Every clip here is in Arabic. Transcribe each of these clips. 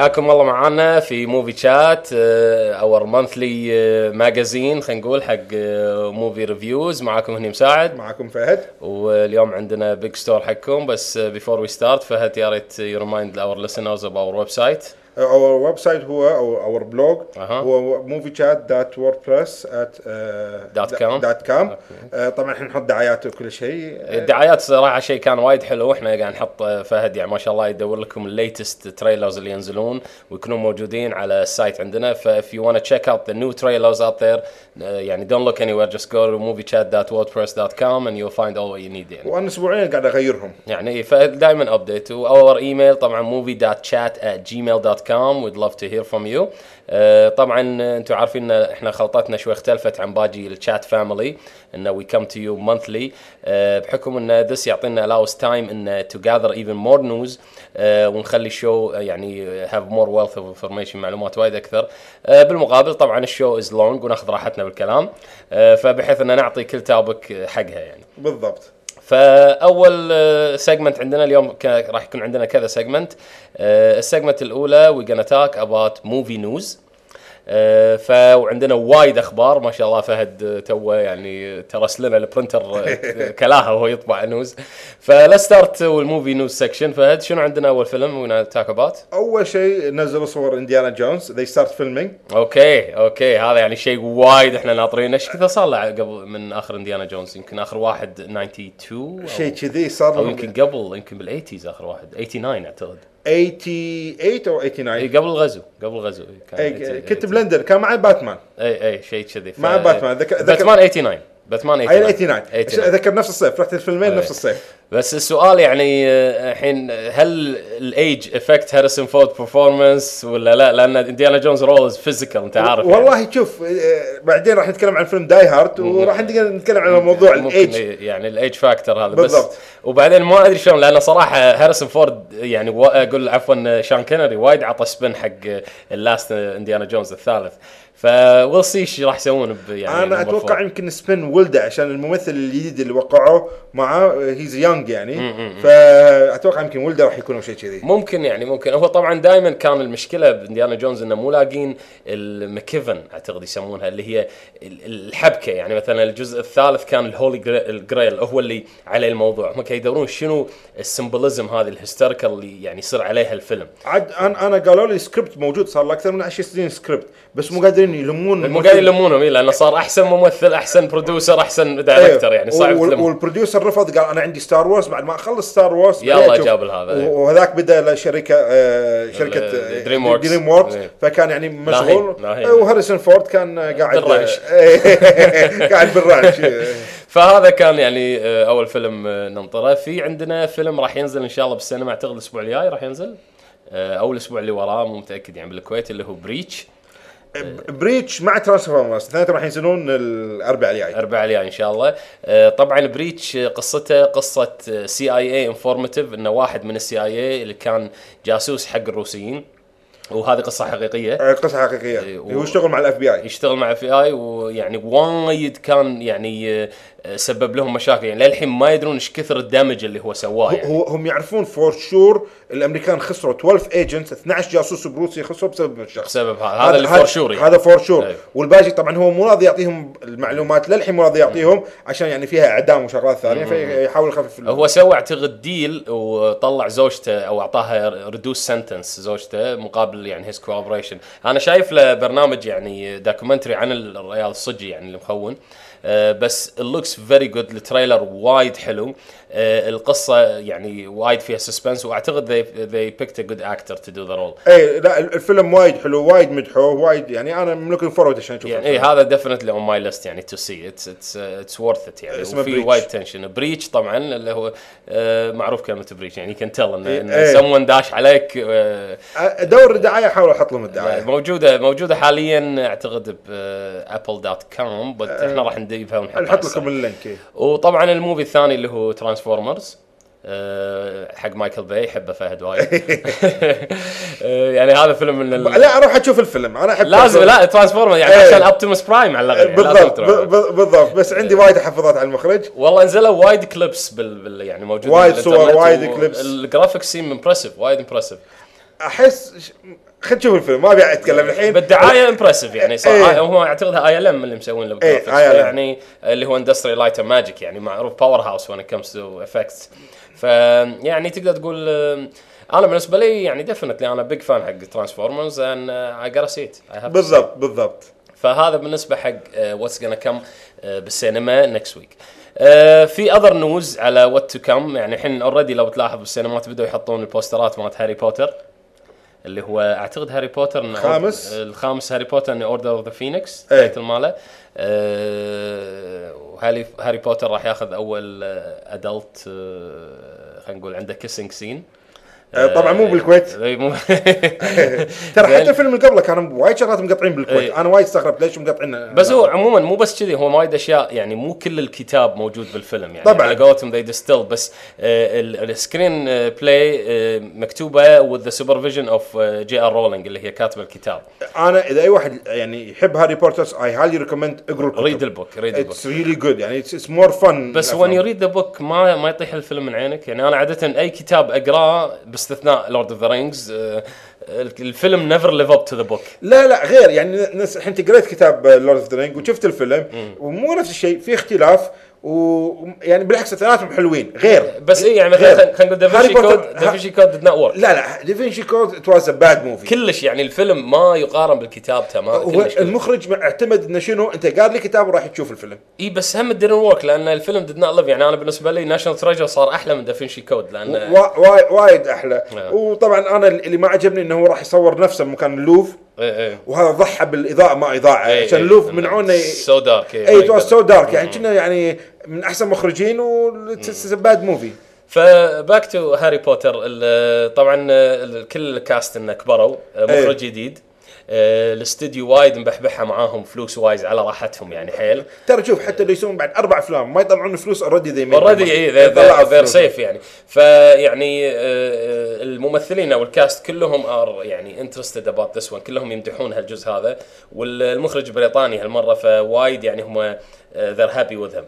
حياكم الله معانا في موفي شات our monthly magazine خلينا نقول حق movie reviews معاكم هني مساعد. معكم فهد. واليوم عندنا big store حقكم. بس before we start فهد يا ريت you remind our listeners about our website. our website هو أو our blog. هو موفي شات dot ووردبريس dot com. dot com طبعا إحنا نحط دعايات وكل شيء. الدعايات صراحة شيء كان وايد حلو. إحنا قاعد نحط فهد يعني ما شاء الله يدور لكم ال latest trailers اللي ينزلون ويكونون موجودين على ال site عندنا. ف if you want to check out the new trailers out there uh, يعني don't look anywhere. Just go to moviechat.wordpress.com and you'll find all what you need يعني وأنا أسبوعين قاعد أغيرهم. يعني فدائما update و our email طبعا movie.chat at gmail.com we'd love to hear from you. آه، طبعا أنتم عارفين إن إحنا خلطتنا شوي اختلفت عن باقي ال chat family we come to you monthly. آه، بحكم إن this يعطينا allows time إن we gather even more news آه، ونخلي ال show يعني have more wealth of information معلومات وايد أكثر. آه، بالمقابل طبعا الشو is long وناخذ راحتنا بالكلام. آه، فبحيث إن نعطي كل topic حقها يعني. بالضبط. فأول segment عندنا اليوم راح يكون عندنا كذا segment ال segment الأولى we gonna talk about movie news ف وعندنا وايد أخبار. ما شاء الله فهد آه، توه يعني ترس لنا ال printer آه، كلاها وهو يطبع news ف let's start وال movie news section فهد شنو عندنا أول فيلم we talk about؟ أول شيء نزلوا صور إنديانا جونز. They start filming. okay okay. هذا يعني شيء وايد إحنا ناطرينه. إيش كثر صار له قبل من آخر إنديانا جونز؟ يمكن آخر واحد 92 أو- شيء كذي صار أو يمكن قبل يمكن بال eighties آخر واحد. 89 أعتقد. 88 أو اي 89 قبل الغزو قبل الغزو. كان أي 80 كنت بلندن كان معي باتمان. أي أي شيء كذي. مع باتمان. ذك- باتمان 89 باتمان أي 89 89 أذكر نفس الصيف رحت الفيلمين نفس الصيف. بس السؤال يعني آه، الحين هل ال age affect هاريسون فورد performance ولا لا؟ لأن انديانا جونز role is physical أنت عارف يعني. والله شوف آه، بعدين راح نتكلم عن فيلم داي هارد وراح نتكلم عن موضوع الايج يعني ال age factor هذا. بالضبط. بس وبعدين ما أدري شلون لأن صراحة هاريسون فورد يعني أقول عفوا شون كونري وايد عطى سبن حق ال last انديانا جونز الثالث. ف we'll see إيش راح يسوون ب- يعني أنا أتوقع four. يمكن spin ولده عشان الممثل الجديد اللي وقعوه معاه he's young يعني. فأتوقع يمكن ولده راح يكون شيء كذي. ممكن يعني ممكن. هو طبعا دائما كان المشكلة بانديانا جونز إنه مو لاقين ال MacGuffin أعتقد يسمونها اللي هي ال- الحبكة. يعني مثلا الجزء الثالث كان ال Holy Grail هو اللي عليه الموضوع. هم كانوا يدورون شنو ال symbolism هذه ال historical اللي يعني يصير عليها الفيلم. عاد أنا أنا قالوا لي سكريبت موجود صار له أكثر من 10 سنين سكريبت بس مو قادرين يلمون مو قاعد يلمونهم إيه، لأنه صار أحسن ممثل أحسن producer أحسن director يعني صعب وال-. وال producer رفض قال أنا عندي ستار وورز بعد ما أخلص ستار وورز يلا جاب الهذا، إيه. وهذاك بدأ شركه آه، شركة ال- دريم ووركس. دريم ووركس. فكان يعني مشغول وهاريسون فورد كان قاعد. آه، قاعد بال ranch آه. فهذا كان يعني آه، أول فيلم ننطره في عندنا فيلم راح ينزل إن شاء الله بالسينما أعتقد الأسبوع الجاي راح ينزل أو الأسبوع اللي وراه مو متأكد يعني بالكويت اللي هو بريتش بريتش مع ترانسفورمرز اثنيناتهم راح ينزلون الأربعاء الجاي. أربع الجاي إن شاء الله. آه، طبعا بريتش قصته قصة CIA informative إنه واحد من ال CIA اللي كان جاسوس حق الروسيين. وهذه قصة حقيقية. آه، قصة حقيقية. إيه، و- هو يشتغل مع ال FBI يشتغل مع FBI ويعني وايد كان يعني آه، سبب لهم مشاكل. يعني للحين ما يدرون إيش كثر ال damage اللي هو سواه يعني. هو هم يعرفون for sure الأمريكان خسروا 12 agents 12 جاسوس بروسي خسروا بسبب الشخص. بسبب هذا. هذا اللي for sure يعني. هذا for sure أيوه. والباقي طبعا هو مو راضي يعطيهم المعلومات للحين مو راضي يعطيهم عشان يعني فيها اعدام وشغلات ثانية فيحاول يخفف هو سوى اعتقد deal وطلع زوجته أو أعطاها reduced sentence زوجته مقابل يعني his cooperation أنا شايف له برنامج يعني documentary عن الريّال الصجي يعني اللي مخون بس it looks very good ال trailer وايد حلو. القصة يعني وايد فيها suspense وأعتقد they they picked a good actor to do the role اي لا الفيلم وايد حلو وايد مدحوه وايد يعني أنا looking forward عشان أشوف يعني إيه هذا definitely on my list يعني to see it's it's it's worth it يعني وفي Breach. وايد tension breach طبعا اللي هو آه، معروف كلمة breach يعني كان tell إن إيه. إن someone داش عليك آه، ادور الدعاية أحاول أحط لهم الدعاية موجوده موجودة حاليا أعتقد بابل dot com بس إحنا راح نضيفها ونحطها نحط. لكم ال link إيه. وطبعا ال movie الثاني اللي هو ترانسفورمرز حق مايكل باي يحبه فهد وايد. آه، يعني هذا فيلم من ال... لا أروح أشوف الفيلم. أنا أحب لازم لا ترانسفورمر يعني إيه. عشان اوبتيموس برايم على الأقل يعني بالضبط بالضبط. بس عندي وايد تحفظات على المخرج. والله نزلوا وايد clips بال, بال يعني موجودين وايد صور، وايد و- clips. ال graphics seem impressive وايد impressive أحس خلينا نشوف الفيلم. ما أبي أتكلم الحين. بالدعايه impressive يعني إيه. هو اعتقدها ILM اللي مسوين له إيه،. يعني اللي هو Industrial Light Magic يعني معروف powerhouse when comes to effects فيعني تقدر تقول آه، أنا بالنسبة لي يعني definitely أنا big fan حق ترانسفورمرز and I gotta see it بالضبط بالضبط. فهذا بالنسبة حق آه، what's gonna come بالسينما next week في other news على what to come يعني الحين already لو تلاحظ بالسينمات بدأوا يحطون ال poster ات مالت هاري بوتر اللي هو أعتقد هاري بوتر إنه- خامس؟ الخامس هاري بوتر إنه Order of the Phoenix. ال title ماله آه، وهاري هاري بوتر راح ياخذ أول adult خلينا نقول عنده kissing scene آه، طبعا مو بالكويت. مو. ترى. حتى الفيلم اللي قبله كانوا وايد شغلات مقطعين بالكويت. أنا وايد استغربت ليش مقطعين؟ بس هو عموما مو بس كذي هو وايد أشياء يعني مو كل الكتاب موجود بالفيلم. يعني طبعاً. على قولتهم they distill بس آه، ال screenplay مكتوبة with the supervision of J.K. Rowling اللي هي كاتبة الكتاب. أنا إذا أي واحد يعني يحب هاري بوتر I highly recommend اقروا الكتب read the book read the book it's really good يعني it's more fun بس when you read the book ما ما يطيح الفيلم من عينك. يعني أنا عادة أي كتاب أقراه باستثناء Lord of the Rings الفيلم never live up to the book لا لا غير يعني ناس انت قريت كتاب Lord of the Ring وشفت الفيلم ومو نفس الشيء في اختلاف ويعني بالعكس اثنيناتهم حلوين. غير. بس اي يعني. مثلا خلينا نقول Da Vinci Code Da Vinci Code did not work لا لا Da Vinci Code it was a bad movie كلش يعني الفيلم ما يقارن بالكتاب تمام كلش. المخرج اعتمد إنه شنو؟ أنت قال لي كتاب وراح تشوف الفيلم. اي بس هم didn't work لأن الفيلم did not live يعني أنا بالنسبة لي National Treasure صار أحلى من Da Vinci Code لأن وا- وايد وايد أحلى. نعم. وطبعا أنا اللي ما عجبني إنه هو راح يصور نفسه بمكان اللوفر. إيه إيه. وهذا ضحى بالإضاءة ما إضاءة. عشان إيه. اللوفر منعونه so dark اي so dark يعني كنا يعني من أحسن مخرجين و bad movie ف back to هاري بوتر طبعا كل ال cast إنه كبروا مخرج جديد. آه، الاستديو وايد مبحبحة معاهم فلوس وايد على راحتهم يعني حيل. ترى شوف حتى لو يسوون بعد أربع أفلام ما يطلعون فلوس already they already اي they're safe يعني. فيعني آه، آه، الممثلين أو ال cast كلهم are يعني interested about this one كلهم يمدحون هالجزء هذا. والمخرج بريطاني هالمرة فوايد يعني هم they're happy with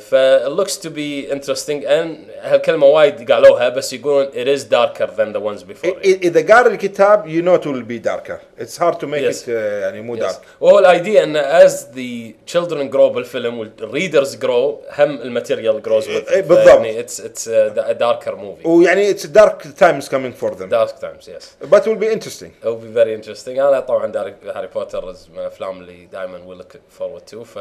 ف looks to be interesting and هالكلمه وايد قالوها بس يقولون it is darker than the ones before. يعني. إذا قاري الكتاب you know to be darker it's hard to make Yes. ات يعني مو Yes. دارك وهو ال idea إن as the children grow بالفيلم وال readers grow هم ال material grows with إيه، بالضبط. يعني it's it's darker movie ويعني it's dark times coming for them dark times yes but will be interesting. It will be very interesting. أنا طبعا داري هاري بوتر من الافلام اللي دائما we look forward to ف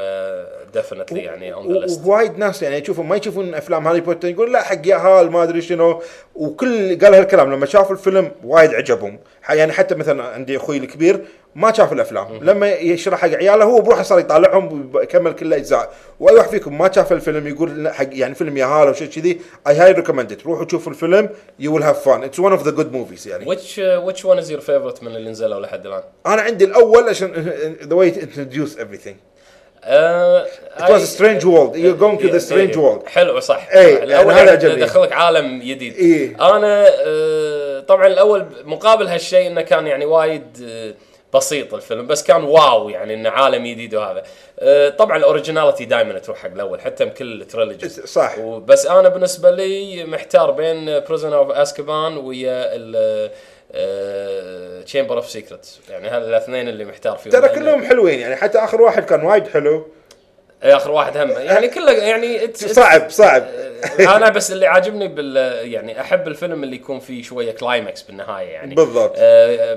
definitely يعني on the list ووايد ناس يعني يشوفون ما يشوفون أفلام هاري بوتر يقول لا حق ياهال ما أدري شنو. وكل قال هالكلام لما شافوا الفيلم وايد عجبهم. يعني حتى مثلا عندي أخوي الكبير ما شاف الأفلام. لما يشرح حق عياله هو بروحه صار يطالعهم ويكمل كل الأجزاء. وأي واحد فيكم ما شاف الفيلم يقول حق يعني فيلم ياهال أو شيء كذي I highly recommended روحوا شوفوا الفيلم you will have fun it's one of the good movies يعني. Which uh, which one is your favorite من اللي نزلوا لحد الآن؟ أنا عندي الأول عشان the way everything. Uh, It was a strange world. You're going to the strange world. حلو صح إيه، صح. يعني هذا عجبني. دخلك عالم جديد إيه. أنا آه، طبعا الأول مقابل هالشيء إنه كان يعني وايد آه، بسيط الفيلم بس كان wow يعني إنه عالم جديد وهذا آه، طبعا ال originality دائما تروح حق الأول حتى بكل ال trilogy صح. بس أنا بالنسبة لي محتار بين Prisoner of Azkaban ويا Chamber of Secrets يعني هذا الاثنين اللي محتار فيهم. ترى كلهم حلوين يعني حتى آخر واحد كان وايد حلو. آخر واحد هم. يعني كله يعني صعب صعب. أنا بس اللي عاجبني بال يعني أحب الفيلم اللي يكون فيه شوية climax بالنهاية يعني. بالضبط.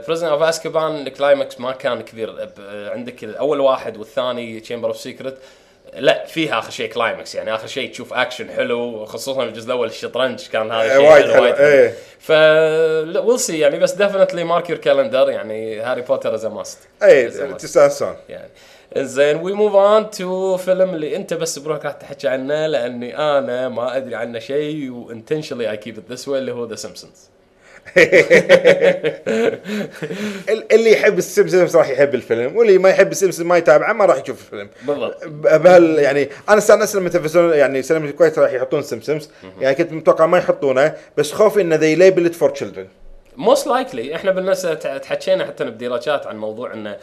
Prisoner of Azkaban ال climax ما كان كبير. ب- عندك الأول واحد والثاني Chamber of Secret لا فيها آخر شيء climax يعني آخر شيء تشوف اكشن حلو خصوصا الجزء الأول الشطرنج كان هذا إيه، شيء وايد حلو، إيه. ف we'll see يعني بس definitely mark your calendar يعني هاري بوتر is must أي تستانسون يعني زين we move on to فيلم اللي أنت بس بروحك راح تحكي عنه لأني أنا ما أدري عنه شيء و intentionally I keep it this way اللي هو the Simpsons اللي يحب السيمسونز راح يحب الفيلم واللي ما يحب السيمسونز ما يتابعه ما راح يشوف الفيلم. بالضبط. بهال يعني أنا استانست لما تلفزيون يعني سينما الكويت راح يحطون سيمسونز يعني كنت متوقع ما يحطونه بس خوفي انه they label for children most likely إحنا بالناس تحكينا حتى بديراشات عن موضوع ان إن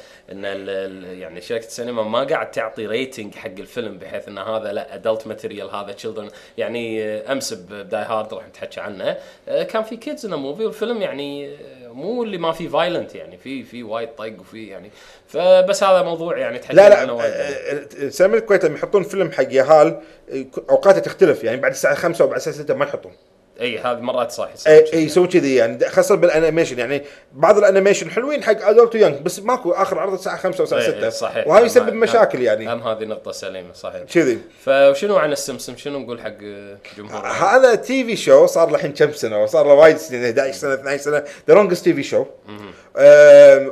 ال- ال- يعني شركة السينما ما قاعد تعطي rating حق الفيلم بحيث إن هذا لا adult material هذا children يعني أمس ب Die Hard راح نتحكي عنه. كان في kids in movie والفيلم يعني مو اللي ما في violent يعني في في وايد طق وفي يعني. فبس هذا موضوع يعني تحكي لا لا. آه، سينما الكويت لما يحطون فيلم حق يهال اوقاته تختلف يعني بعد الساعة 5 وبعد الساعة 6 ما يحطون. أي هذه مرات صح اي. اي يسوي كذي يعني خاصة بال animation يعني بعض ال animation حلوين حق adult و young بس ماكو آخر عرض الساعة 5 والساعة إيه، 6 إيه، صحيح. وهذا يسبب مشاكل يعني. هم هذه نقطة سليمة صحيح. كذي. فشنو عن السمسم؟ شنو نقول حق جمهور؟ هذا TV show صار له الحين كم سنة؟ وصار له وايد سنين 11 سنة 12 سنة the longest TV show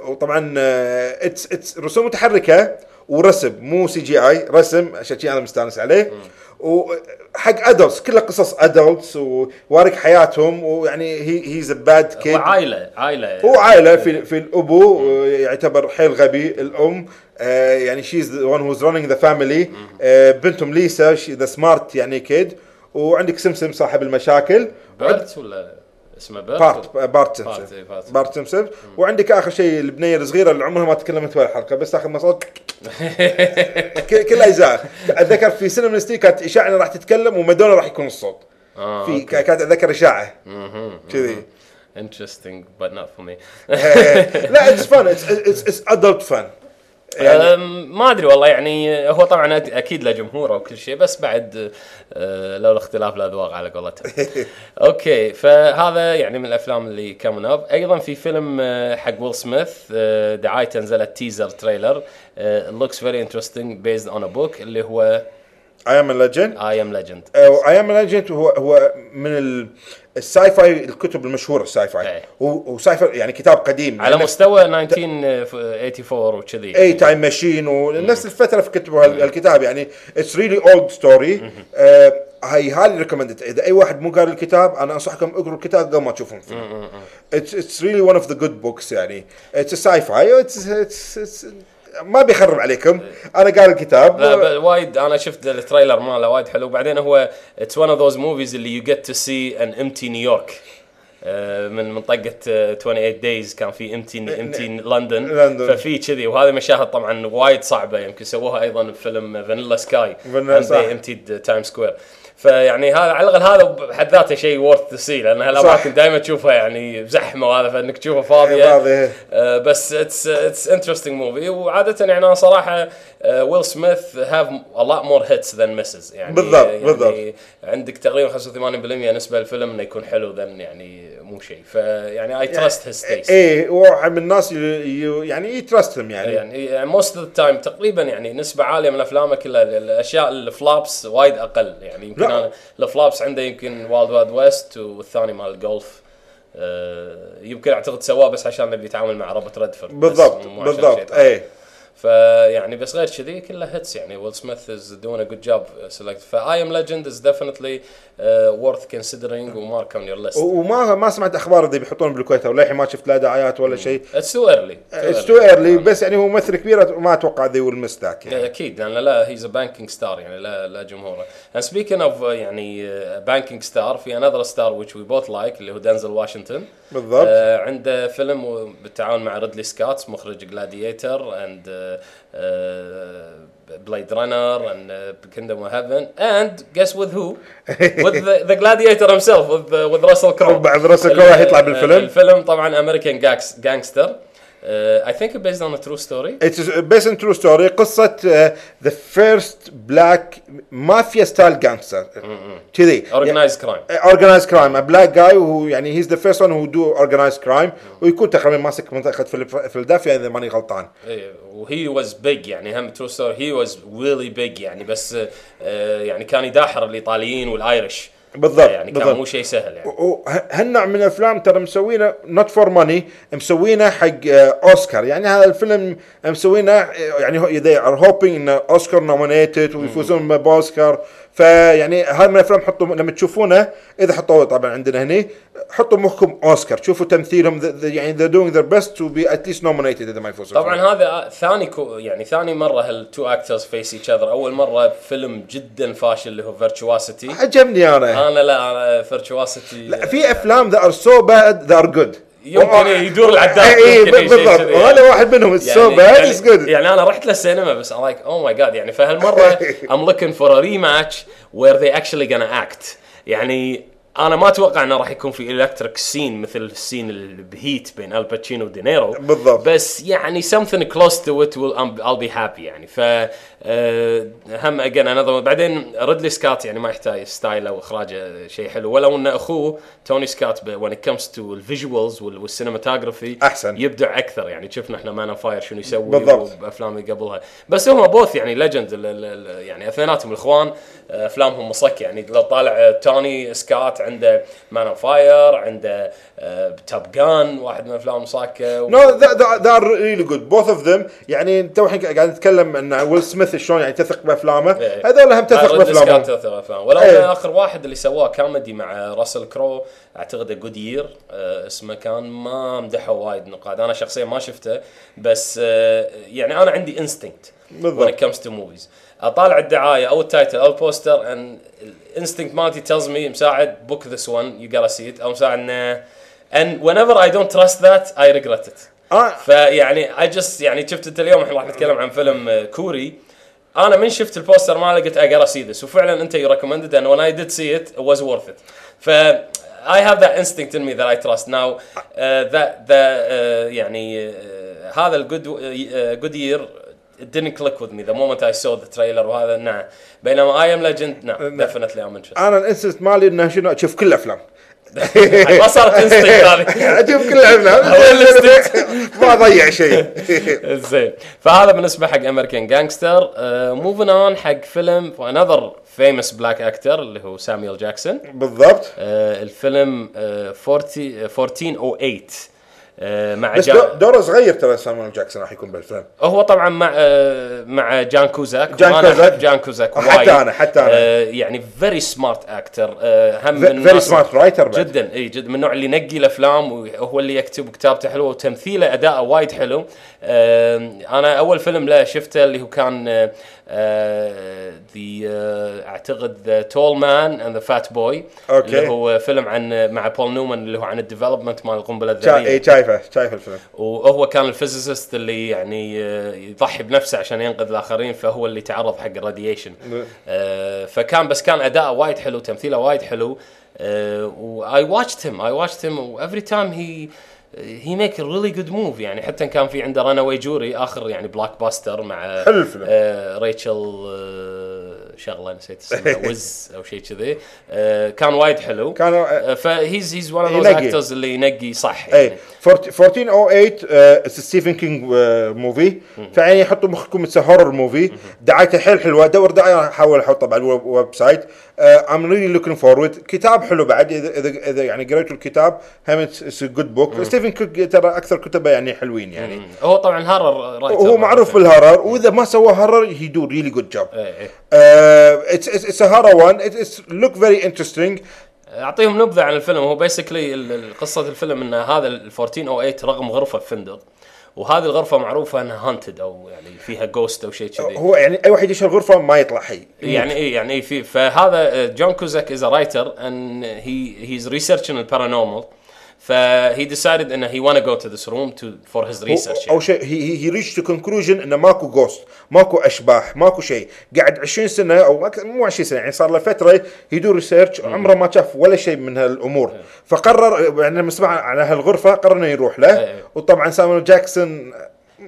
وطبعا it's it's رسوم متحركة ورسم مو CGI رسم عشان أنا مستانس عليه. وحق adults كله قصص adults و work حياتهم ويعني he he's a bad kid عائلة عائلة. هو عائلة في في الأبو يعتبر حيل غبي الأم آه، يعني she's the one who's running the family بنتهم ليسا the smart يعني كيد وعندك سمسم صاحب المشاكل. Bart ولا؟ اسمه Bart؟ Bart Bart، إيه، Bart. Bart Simpson وعندك آخر شيء البنية الصغيرة اللي عمرها ما تكلمت ولا حلقة بس تاخذ مصاصة ك- كل اجزاء أتذكر في سينما ستي كانت إشاعة انها راح تتكلم ومادونا راح يكون الصوت. آه، في كانت أتذكر إشاعة. كذي. Interesting but not for me. لا it's fun it's adult fun يعني ما أدري والله يعني هو طبعا أكيد له جمهوره وكل شيء بس بعد أه، لولا اختلاف الاذواق على قولتهم. okay فهذا يعني من الأفلام اللي coming up أيضا في فيلم أه، حق ويل سميث أه، دعايته نزلت teaser trailer looks very interesting based on a book اللي هو I Am Legend I Am Legend I Am Legend هو هو من ال- ال sci-fi الكتب المشهورة ال sci-fi إيه. و sci-fi يعني كتاب قديم. على مستوى 1984 وكذي. أي Time Machine ونفس الفترة في كتبوا هال- الكتاب يعني it's really old story highly highly recommended إذا أي واحد مو قاري الكتاب أنا أنصحكم اقروا الكتاب قبل ما تشوفون الفيلم. it's really one of the good books يعني. it's sci-fi it's ما بيخرب عليكم. أنا قاري الكتاب. لا وايد أنا شفت ال trailer ماله وايد حلو. بعدين هو it's one of those movies اللي you get to see an empty New York من منطقة آه، 28 Days كان في empty empty London. ففي كذي. وهذه مشاهد طبعا وايد صعبة. يمكن سووها أيضا بفيلم Vanilla Sky. empty Times Square فيعني هذا على الأقل هذا بحد ذاته شيء worth to see لأن هالأماكن دائما تشوفها يعني زحمة وهذا فإنك تشوفها فاضية فاضية. آه، بس it's it's interesting movie وعاده يعني أنا صراحة ويل سميث have a lot more hits than misses يعني بالضبط، يعني بالضبط. عندك تقريبا 85% نسبة للفيلم إنه يكون حلو then يعني مو شيء. فيعني I trust his taste إيه واحد من الناس يعني ي trust هم يعني. يعني most of the time تقريبا يعني نسبة عالية من أفلامه كلها الأشياء ال flops وايد أقل. يعني يمكن لا. أنا ال flops عنده يمكن Wild Wild West والثاني مال الجولف آه، يمكن أعتقد سواه بس عشان نبي يتعامل مع روبرت ريدفورد بالضبط بالضبط ثاني. فيعني بس غير كذي كلها hits يعني. ويل سميث is doing a good job select ف I Am Legend is definitely worth considering و mark on your list وما ما سمعت أخبار اللي بيحطون بالكويت وللحين ما شفت لا دعايات ولا شيء. اتس تو ايرلي اتس تو ايرلي بس يعني هو ممثل كبير ما أتوقع they will miss that يعني. أكيد لأن لا he's a banking star يعني لا لا جمهوره. And speaking of uh, يعني banking star في another star which we both like اللي هو دنزل واشنطن بالضبط. آه عنده فيلم بالتعاون مع ريدلي سكوت مخرج Gladiator and Blade Runner and Kingdom of Heaven with who? With the, the gladiator himself with uh, with Russell Crowe. بعد راسل كرو راح يطلع بالفيلم. الفيلم طبعا امريكان Gangster I think it's based on a true story. it's based on true story قصة the first black mafia style gangster كذي organized crime. organized crime black guy وهو يعني he's the first one who do organized crime ويكون تقريبا ماسك فيلف- فيلادلفيا إذا ماني غلطان. إيه، و he was big يعني هم true story he was really big يعني بس آه، يعني كان يناحر الإيطاليين وال Irish بالضبط، يعني كان بالضبط. مو شيء سهل يعني. هالنوع من الأفلام ترى مسوينه not for money مسوينه حق آه، أوسكار. يعني هذا الفيلم مسوينه آه، يعني they are hoping انه أوسكار nominated ويفوزون بأوسكار. فيعني هذا من الأفلام حطوا لما تشوفونه إذا حطوه طبعا عندنا هني حطوا مخكم أوسكار شوفوا تمثيلهم th- th- يعني they're doing their best to be at least nominated إذا ما يفوزون طبعا هذا ثاني co يعني ثاني مرة هال two actors face each other أول مرة فيلم جدا فاشل اللي هو Virtuosity عجبني أنا. أنا لا أنا Virtuosity في أفلام that are so bad they are good. يمكن يدور العداد اي اي شيء بالضبط وهذا واحد منهم so bad يعني, it's good يعني أنا رحت للسينما بس I'm like oh my god يعني فهالمرة I'm looking for a rematch where they actually gonna act. يعني أنا ما أتوقع إنه راح يكون في electric scene مثل ال scene اللي ب Heat بين الباتشينو ودينيرو. بالضبط. بس يعني something close to it will I'll be happy يعني. ف هم again another بعدين ريدلي سكات يعني ما يحتاج ستايله وإخراجه شيء حلو. ولو إن أخوه توني سكات when it comes to ال visuals وال cinematography أحسن. يبدع أكثر. يعني شفنا إحنا Man on Fire شنو يسوي بالضبط. بافلامه قبلها. بس هم both يعني legend يعني أثنيناتهم الإخوان آه، أفلامهم مصك. يعني لو طالع آه، توني سكات عنده Man on Fire عنده Top Gun واحد من افلام صاكه نو ذا ريلي جود بوث اوف ذم يعني تو الحين قاعد نتكلم إن ويل سميث شلون يعني تثق بأفلامه؟ إيه. هذول هم تثق بافلامهم تثق بافلام ولو إيه. آخر واحد اللي سواه كوميدي مع راسل كرو أعتقد Good Year اسمه كان ما مدحوا وايد نقاد. أنا شخصيا ما شفته بس آه، يعني أنا عندي instinct بالضبط. when it comes to movies. أطالع الدعاية أو ال title أو ال poster and الانستنكت مالتي tells me مساعد book this one you gotta see it. أو مساعد انه and whenever I don't trust that I regret it. آه. فيعني I just يعني شفت أنت اليوم إحنا راح نتكلم عن فيلم آه، كوري. أنا من شفت ال poster ماله قلت I got this وفعلا أنت you recommended and when I did see it was worth it ف I have that instinct in me that I trust now that the يعني uh, هذا ال good Good Year it didn't click with me. The moment I saw the trailer وهذا نعم بينما I am legend نعم definitely I'm interested. أنا ال instinct مالي إنه شنو أشوف كل الافلام ما صارت instinct هذه. أشوف كل ما اضيع شيء. زين. فهذا بالنسبة حق American Gangster moving on حق فيلم another famous black actor اللي هو سامويل جاكسون بالضبط. آه، الفيلم آه، 40 1408 آه، مع بس جان دوره صغير ترى سامويل جاكسون راح يكون بالفيلم هو طبعا مع آه، مع جان كوزاك جان كوزاك. جان كوزاك حتى وايد. أنا- حتى أنا. آه، يعني very smart actor هم من very smart writer جدا إي جدا من النوع اللي ينقي الأفلام وهو اللي يكتب كتابته حلوة وتمثيله أداءه وايد حلو أنا أول فيلم له شفته اللي هو كان the اعتقد The Tall Man and the Fat Boy okay. اللي هو فيلم عن مع بول نومان اللي هو عن ال development مال القنبلة الذرية. إي شايفه شايف الفيلم. وهو كان ال physicist اللي يعني آه، يضحي بنفسه عشان ينقذ الآخرين فهو اللي تعرض حق ال radiation. آه، فكان بس كان أداءه وايد حلو تمثيله وايد حلو. و I watched him I watched him every time he he make really good movie يعني حتى كان في عنده Runaway Jury آخر يعني blockbuster مع حلو. آه ريتشل آه شغلة نسيت اسمها ويز أو شيء كذي. آه كان وايد حلو. آه، ف he's he's one of those. actors اللي ينقي صح اي يعني. 1408 ستيفن كينج movie فيعني حطوا مخكم it's horror movie دعايته حيل حلوة. دور دعاية احاول أحطه على ال website I'm really looking forward كتاب حلو بعد. اذا اذا, إذا يعني قريتوا الكتاب هم it's good book ستيفن كينج ترى أكثر كتبه يعني حلوين يعني. هو طبعا writer وهو معروف بال horror. وإذا ما سوى horror he do really good job إيه، إيه. it's it's horror one it's look very interesting أعطيهم نبذة عن الفيلم. هو basically قصة الفيلم إن هذا ال 1408 رقم غرفة في فندق. وهذه الغرفة معروفة إنها haunted أو يعني فيها ghost أو شيء كذي. هو يعني أي واحد يدخل الغرفه ما يطلع حي. يعني إيه يعني إيه في فهذا جون كوزاك is writer and he he's researching ال paranormal ف he decided إنه he wanna go to this room to for his research. أو شيء he he reach to conclusion إنه ماكو ghost ماكو أشباح ماكو شيء. قاعد 20 سنة أو مو 20 سنة يعني صار له فترة يدور research عمره ما شاف ولا شيء من هالأمور. فقرر يعني لما سمع على هالغرفه قرر إنه يروح له. إيه. وطبعا سامويل جاكسون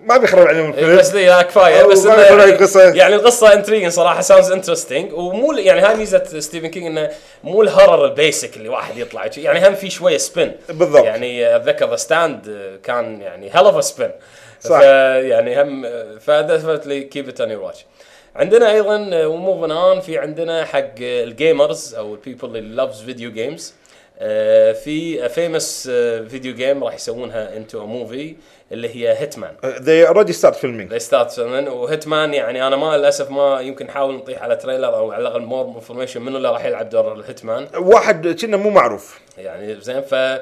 ما بيخرب عليهم إيه، الفيلم. بس لي لا كفاية. بس ما يعني, قصة. يعني القصة intriguing صراحة sounds interesting ومو يعني هاي ميزة ستيفن كينج إنه مو ال horror ال basic اللي واحد يطلع. يعني هم في شوية spin بالضبط. يعني أتذكر The Stand كان يعني hell of spin صح. يعني هم ف definitely keep it in your watch عندنا أيضا و moving on في عندنا حق ال gamers أو ال people اللي loves video games في famous video game راح يسوونها into movie اللي هي Hitman they already start filming. they start و Hitman يعني أنا ما للأسف ما يمكن نحاول نطيح على trailer أو على الأقل more information منو اللي راح يلعب دور ال Hitman واحد كنا مو معروف. يعني زين ف آه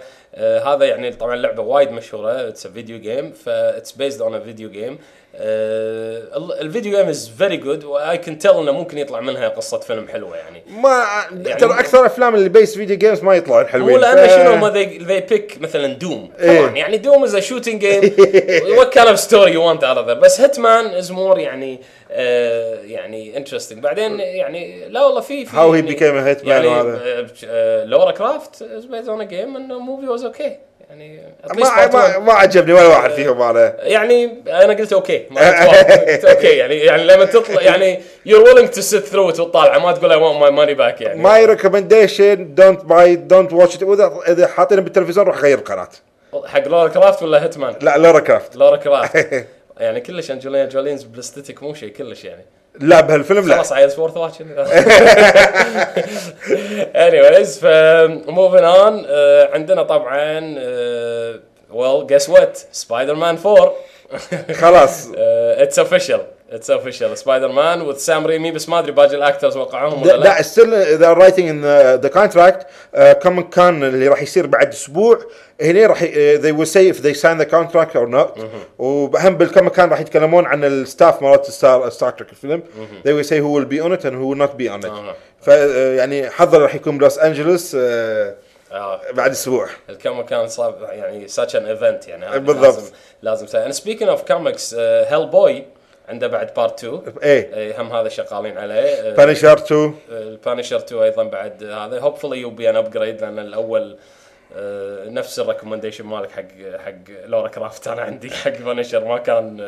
هذا يعني طبعا اللعبه وايد مشهورة. it's video game ف it's based on video game ال video game is very good و I can tell إنه ممكن يطلع منها قصة فيلم حلوة يعني. ما ترى أكثر الافلام اللي base video games ما يطلعون حلوين. هو لأن ف- شنو؟ هم they pick مثلا Doom إيه. طبعا. يعني Doom is shooting game what kind of story you want out of بس Hitman is more يعني آه يعني interesting بعدين يعني لا والله في في يعني became a hitman يعني. آه، آه، لارا كروفت is based on a game انه movie was okay يعني ما ما. ما عجبني ولا واحد فيهم أنا يعني أنا قلت okay ما قلت okay يعني يعني لما تطلع يعني you're willing to sit through it وتطالعه ما تقول I want my money back يعني. my recommendation don't buy don't watch اذا إذا حاطينه بالتلفزيون روح غير القناة. حق لارا كروفت ولا هيتمان؟ لا لارا كروفت. لارا كروفت. يعني كلش انجلينا جوليز بالاستيتيك مو شيء كلش يعني. لا بهالفيلم لا. خلاص عيل worth watching anyways ف moving on آه، عندنا طبعا آه، well guess what سبايدر مان 4 خلاص it's official it's official سبايدر مان with سام ريمي بس ما أدري باقي ال actors وقعوهم ولا لا. لا still they're writing in the contract كوميك كان اللي راح يصير بعد أسبوع؟ هنا راح they will see if they sign the contract or not وهم بالكوميك كان راح يتكلمون عن ال staff مالت ستار ستار تريك الفيلم they will see who will be on it and who not be on it آه. ف يعني حظر راح يكون ب لوس انجلوس آه، آه. بعد أسبوع. الكوميك كان صار يعني such an event يعني. بالضبط. لازم لازم and speaking of comics هيل بوي عنده بعد part 2 إيه. إيه، هم هذا شغالين عليه. بانشر 2 البانشر 2 أيضا بعد هذا. hopefully you be an upgrade لأن الأول آه، نفس ال recommendation مالك حق حق لارا كروفت أنا عندي حق بانشر ما كان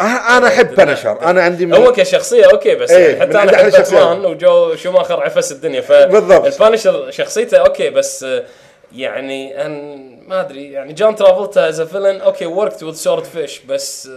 آه، أنا أحب بانشر أنا عندي من هو كشخصية okay بس إيه، يعني حتى أنا أحب. باتمان وجو شوماخر عفس الدنيا. ف بالضبط. البانشر شخصيته okay بس يعني أن ما أدري يعني جون ترافولتا as villain okay worked with سورد فيش بس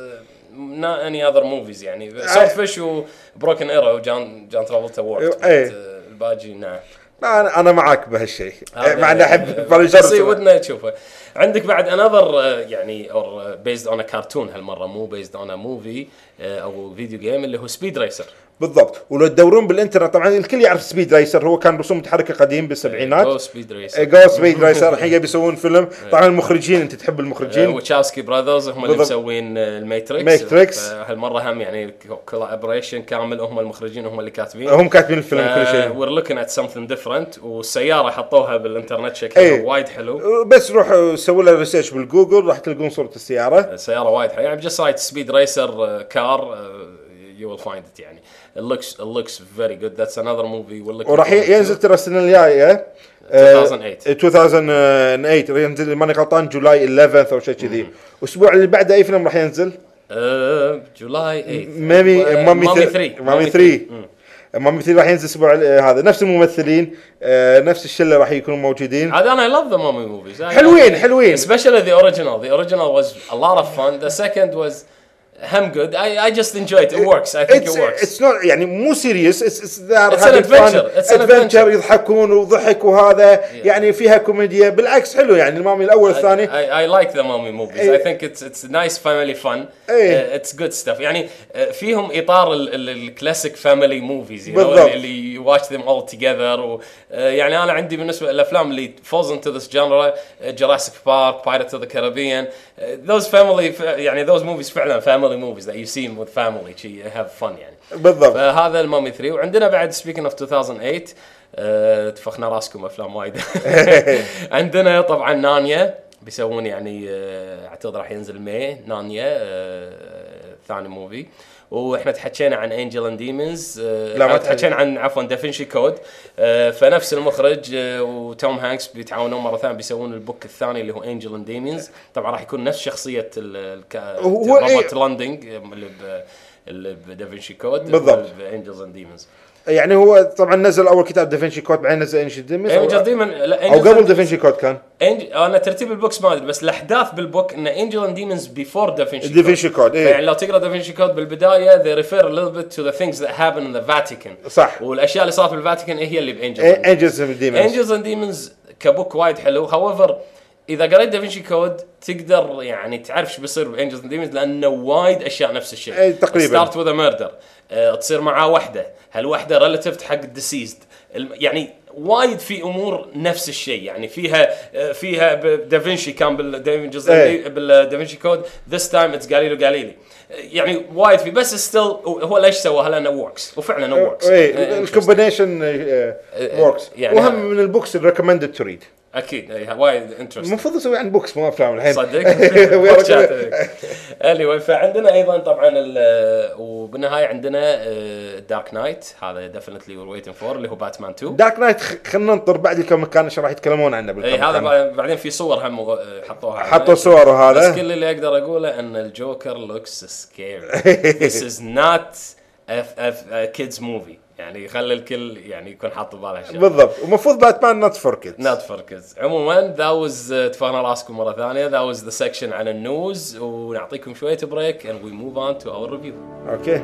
not any other movies يعني. سورد فيش وبروكن ايرو وجون جون ترافولتا worked إيه. الباقي نعم أنا أنا معاك بهالشيء. هذا مع إني أحب بانشر ودنا تشوفه عندك بعد another يعني or based on cartoon هالمرة مو based on movie أو video game اللي هو سبيد ريسر بالضبط. ولو تدورون بالإنترنت. طبعا الكل يعرف سبيد ريسر. هو كان رسوم متحركة قديم بالسبعينات. جو سبيد ريسر. جو سبيد ريسر. الحين يبي يسوون فيلم. طبعا المخرجين أنت تحب المخرجين؟ وتشاوسكي براذرز هم اللي. مسوين آه، الماتريكس. ماتريكس. هالمرة هم يعني collaboration كامل. هم المخرجين هم اللي كاتبين. هم كاتبين الفيلم كل شيء. we're looking at something different والسيارة حطوها بالإنترنت شكلها إيه. وايد حلو. بس روحوا سووا له research بالجوجل. راح تلقون صورة السيارة. السيارة وايد حلوة. يعني جست رايت سبيد ريسر car you will find it يعني. It looks it looks very good. That's another movie we're looking وراح. ينزل ترى السنة الجاية آه، 2008. 2008 ينزل ماني غلطان July 11 أو شيء كذي. الأسبوع اللي بعده أي فيلم راح ينزل؟ آه، July 8 مامي مامي 3 3 مامي 3 مامي 3 راح ينزل الأسبوع ال- هذا. نفس الممثلين آه، نفس الشلة راح يكونوا موجودين. عاد أنا I love the Mummy movies. حلوين حلوين. Especially the original. The original was a lot of fun. The second was هم good I, I just enjoy it it works I think It's, it works it's not يعني مو سيريس it's, it's they're It's an having adventure. fun. It's an adventure adventure. يضحكون وضحك وهذا يعني فيها كوميديا بالعكس حلو يعني المامي الاول الثاني I, I like the mommy movies. إيه. I think it's it's nice family fun. إيه. Uh, it's good stuff. يعني uh, فيهم اطار الكلاسيك family movies you know بالضبط. اللي, اللي you watch them all together و, uh, يعني انا عندي بالنسبه للافلام اللي falls into this genre uh, Jurassic Park, Pirates of the Caribbean uh, those family ف- يعني those movies فعلا family movies that you see with family شي have fun يعني. بالضبط. فهذا المامي 3 وعندنا بعد سبيكينج اوف 2008 آه، نفخنا راسكم أفلام وايد. عندنا طبعا نارنيا بيسوون يعني آه، أعتقد راح ينزل May نارنيا آه، ثاني movie وإحنا تحكينا عن انجل and ديمونز لا، ما تحكينا عن عفوا دافنشي كود آه، فنفس المخرج آه، وتوم هانكس بيتعاونون مرة ثانية بيسوون ال book الثاني اللي هو انجل and ديمونز طبعا راح يكون نفس شخصية إيه؟ روبرت لانغدون اللي ب اللي بدافنشي كود بالضبط. انجلز اند ديمونز يعني هو طبعا نزل أول كتاب دافنشي كود بعدين نزل انجل ديمونز انجلز أو, ديمون لا أو قبل دافنشي كود كان. انج... أنا ترتيب ال books ما أدري بس الأحداث بال book إن إنجل and ديمونز before دافنشي دافنشي كود. يعني إيه. لو تقرأ دافنشي كود بالبداية they refer a little bit to the things that happen in the Vatican. صح. والأشياء اللي صارت بالفاتيكان هي اللي بانجلز انجلز ديمونز انجلز and ديمونز ك book وايد حلو. however إذا قريت دافنشي كود تقدر يعني تعرف إيش بيصير بإنجلز and ديمونز لأنه وايد أشياء نفس الشيء. إيه، تقريباً. start with murder تصير معاه وحدة. هالوحدة relative حق ال deceased يعني وايد في أمور نفس الشيء. يعني فيها آه، فيها دافنشي كان بالدافنشي إيه. بالدافنشي كود. this time it's جاليلو جاليلي يعني وايد في بس still هو ليش سواها لأنه works وفعلا works إيه ال combination works وهم من ال books ال recommended to read أكيد وايد interesting المفروض نسوي عن books مو أفلام الحين. صدق؟ Anyway فعندنا أيضا طبعا ال- وبالنهاية عندنا دارك نايت هذا ديفنتلي وير ويتنج فور اللي هو باتمان 2 دارك نايت خلينا ننطر بعد الكوميك كان إيش راح يتكلمون عنه إي بالكوميك هذا كان. بعد- بعدين في صور هم آه، حطوها حطوا صور بس وهذا كل اللي أقدر أقوله إن الجوكر looks This is not a, a, a kids movie. يعني خلي الكل يعني يكون حاط بباله هالشغله بالضبط. ومفروض باتمان not for kids not for kids عموما that was نفخنا رأسكم مرة ثانية. that was the section عن ال news. ونعطيكم شوية break and we move on to our review. okay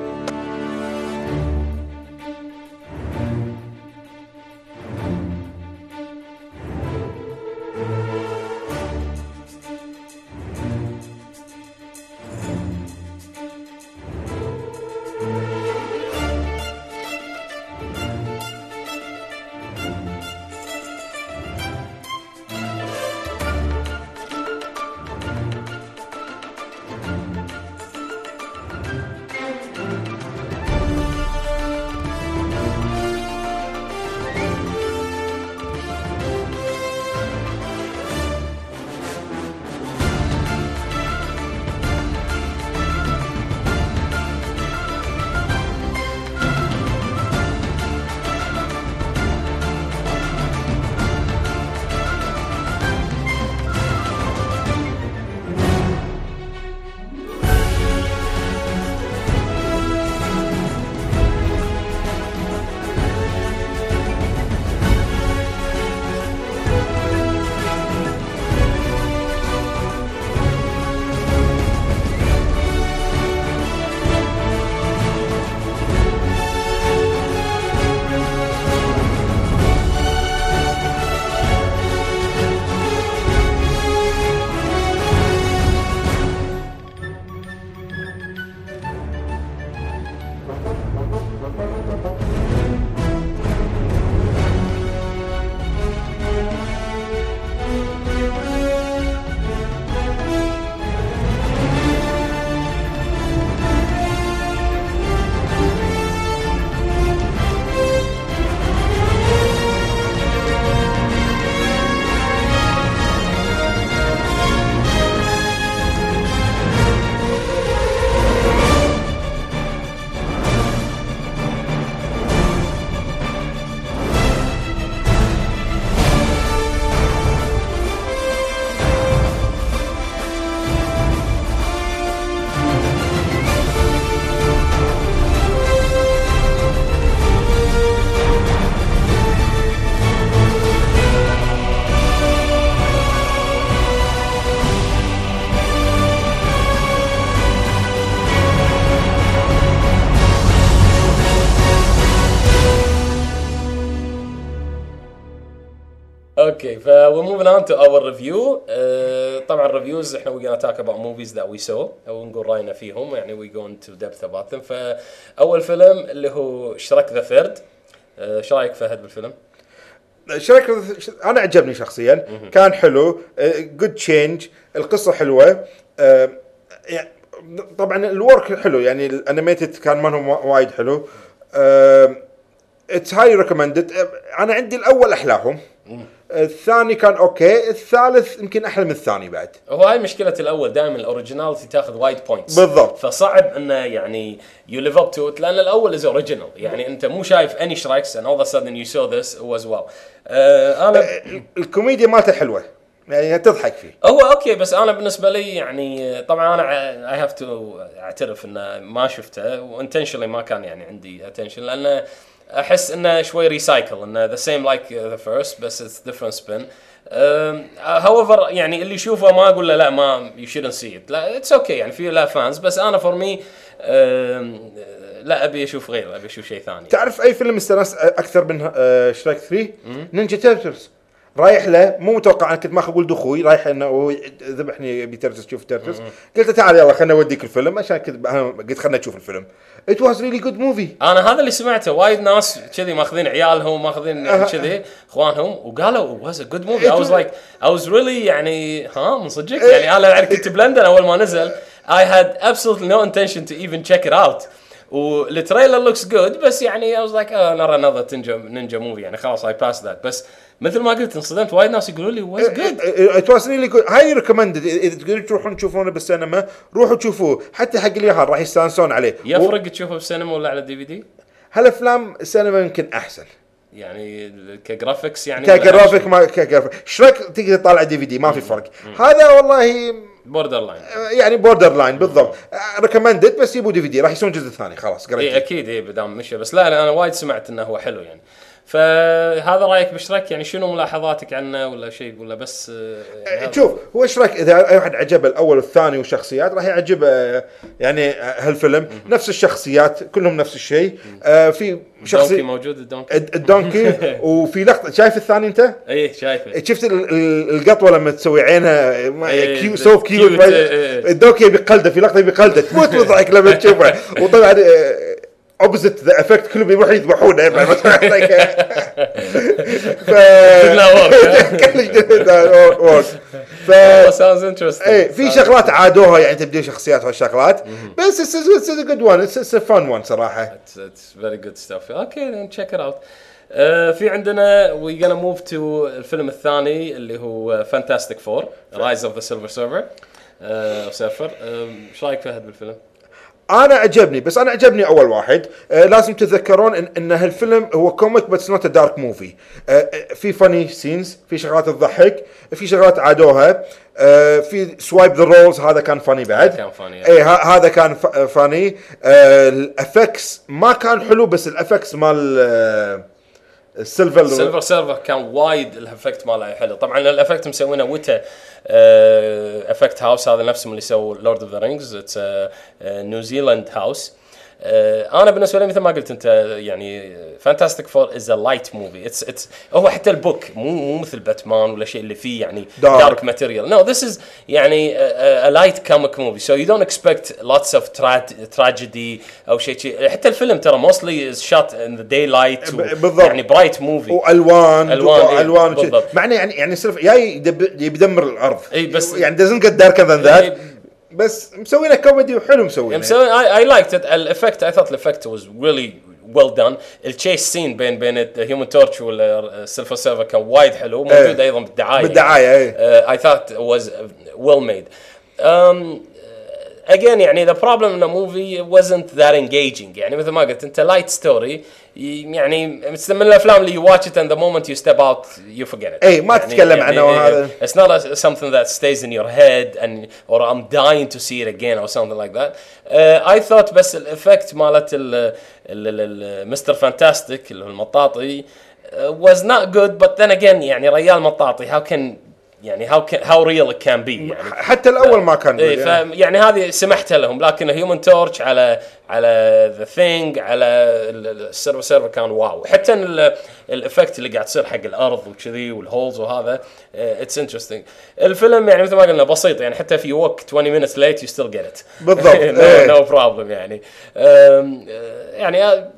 on to our review. Uh, طبعا reviews إحنا we're gonna talk about movies that we saw. ونقول راينا فيهم. يعني we go into depth about them. فأول فيلم اللي هو شرك the Third. إيش رأيك فهد بالفيلم؟ شرك أنا عجبني شخصيا. كان حلو. good change القصة حلوة. آه، يعني طبعا ال work حلو. يعني ال animated كان وا- وايد حلو. it's highly recommended أنا عندي الأول أحلاهم. الثاني كان okay الثالث يمكن أحلى من الثاني بعد. هو هاي مشكلة الأول دائما ال originality تاخذ وايد points بالضبط. فصعب إنه يعني you live up to لأن الأول is original يعني أنت مو شايف any Shreks of a sudden you saw this was well. آه أنا الكوميديا مالته حلوة. يعني تضحك فيه. هو okay بس أنا بالنسبة لي يعني طبعا أنا I have to اعترف إنه ما شفته و intentionally ما كان يعني عندي intention لأنه أحس إنه شوي recycle إنه the same like the first بس it's different spin however يعني اللي يشوفه ما أقول له لا ما you shouldn't see it لا it's okay يعني في له fans بس أنا for me لا أبي أشوف غيره أبي أشوف شيء ثاني. تعرف أي فيلم استانست أكثر من شريك 3 Ninja Turtles رايح له مو متوقع أنا كنت ماخذ ولد أخوي رايح إنه هو ذبحني يبي Turtles تشوف Turtles قلت له تعال يلا خلنا اوديك الفيلم. عشان كنت قلت خلنا نشوف الفيلم. it was really good movie أنا هذا اللي سمعته. وايد ناس كذي ماخذين عيالهم ماخذين. كذي إخوانهم وقالوا was a good movie I was like it was really يعني ها من صدقك إيه. يعني أنا كنت بلندن أول ما نزل. I had absolutely no intention to even check it out. وال trailer looks good بس يعني I was like another another Ninja Ninja movie يعني خلاص I passed that بس مثل ما قلت انصدمت وايد ناس يقولوا لي was good it was really good highly recommended إذا تقدرون تروحون تشوفونه بالسينما روحوا تشوفوه. حتى حق اليهال راح يستانسون عليه. يفرق تشوفه بالسينما ولا على ال DVD؟ هالأفلام السينما يمكن أحسن. يعني ك graphics يعني كجرافيك ما ك graphic. Shrek تقدر تطالع DVD ما في فرق. هذا والله borderline يعني borderline بالضبط. recommended بس يبوا DVD راح يسوون جزء ثاني خلاص اي قريت أكيد اي بدام مشى بس لا أنا وايد سمعت إنه هو حلو يعني. فهذا رأيك بشرك يعني شنو ملاحظاتك عنه ولا شيء؟ ولا بس آه، يعني شوف هو رايك إذا أي واحد عجبه الأول والثاني والشخصيات راح يعجبه آه، يعني آه، هالفيلم. نفس الشخصيات كلهم نفس الشيء. آه، في شخصي موجود ال Donkey؟ الد- ال Donkey. وفي لقطة شايف الثاني أنت؟ اي إيه، شايفه. شفت ال- ال- القطوة لما تسوي عينها إيه، cute ال- so إيه، إيه. ال Donkey يبي قلده في لقطة يبي قلده تموت الضحك لما تشوفه وطبعا opposite the effect كلهم يروحوا يذبحونه تضحك. ف. ف إيه في شغلات عادوها يعني تبديل شخصيات وهالشغلات بس it's a good one it's a fun one صراحة. it's very good stuff okay check it out في عندنا we gonna move to الفيلم الثاني اللي هو Fantastic Four Rise of the Silver Surfer Surfer إيش رأيك فهد بالفيلم؟ أنا عجبني بس أنا عجبني أول واحد. آه لازم تتذكرون ان, إن هالفيلم هو comic بس not dark movie آه في funny scenes في شغلات تضحك في شغلات عادوها آه في swap the roles هذا كان funny بعد. كان اي هذا كان funny آه ال effects ما كان حلو بس ال effects مال آه ال Silver Silver Surfer كان وايد ال effect ماله حلو. طبعا ال effect مسوينه Weta effect house هذا نفسه من اللي سووا Lord of the Rings New Zealand house أنا بالنسبة لي مثل ما قلت أنت يعني Fantastic Four is a light movie it's it's هو حتى ال book مو مو مثل باتمان ولا شيء اللي فيه يعني. dark material no this is يعني a light comic movie so you don't expect lots of tragedy أو شيء حتى الفيلم ترى mostly is shot in the daylight بالضبط. يعني bright movie والوان إيه، ألوان وشي. بالضبط. معنى يعني يعني Silver جاي يدمر الأرض إي، بس- يعني doesn't get darker than that بس مسوينه كوميدي وحلو I, I liked it. ال effect I thought ال effect was really well done. ال chase scene بين بين Human Torch وال Silver Surfer كان وايد حلو موجود. أيضا بالدعايه بالدعاية، إيه. Uh, I thought it again يعني the problem in the movie wasn't that engaging يعني مثل ما قلت انت لايت ستوري يعني من الافلام اللي you watch it and the moment you step out you forget it إيه، ما يعني- تتكلم عنه وهذا. it's not a, something that stays in your head and or I'm dying to see it again or something like that. Uh, I thought بس الافكت مالت مستر فانتاستيك اللي هو المطاطي uh, was not good but then again يعني ريال مطاطي how can يعني can how real it can be يعني. حتى الأول ما كان ف يعني. يعني هذه سمحت لهم لكن Human Torch على على The Thing على ال Silver Surfer كان wow. حتى ال- ال effect اللي قاعد تصير حق الأرض وكذي وال holes وهذا it's interesting الفيلم يعني مثل ما قلنا بسيط يعني حتى if you walk 20 minutes late you still get it. بالضبط، إيه. no problem يعني. أم، آه، يعني آه،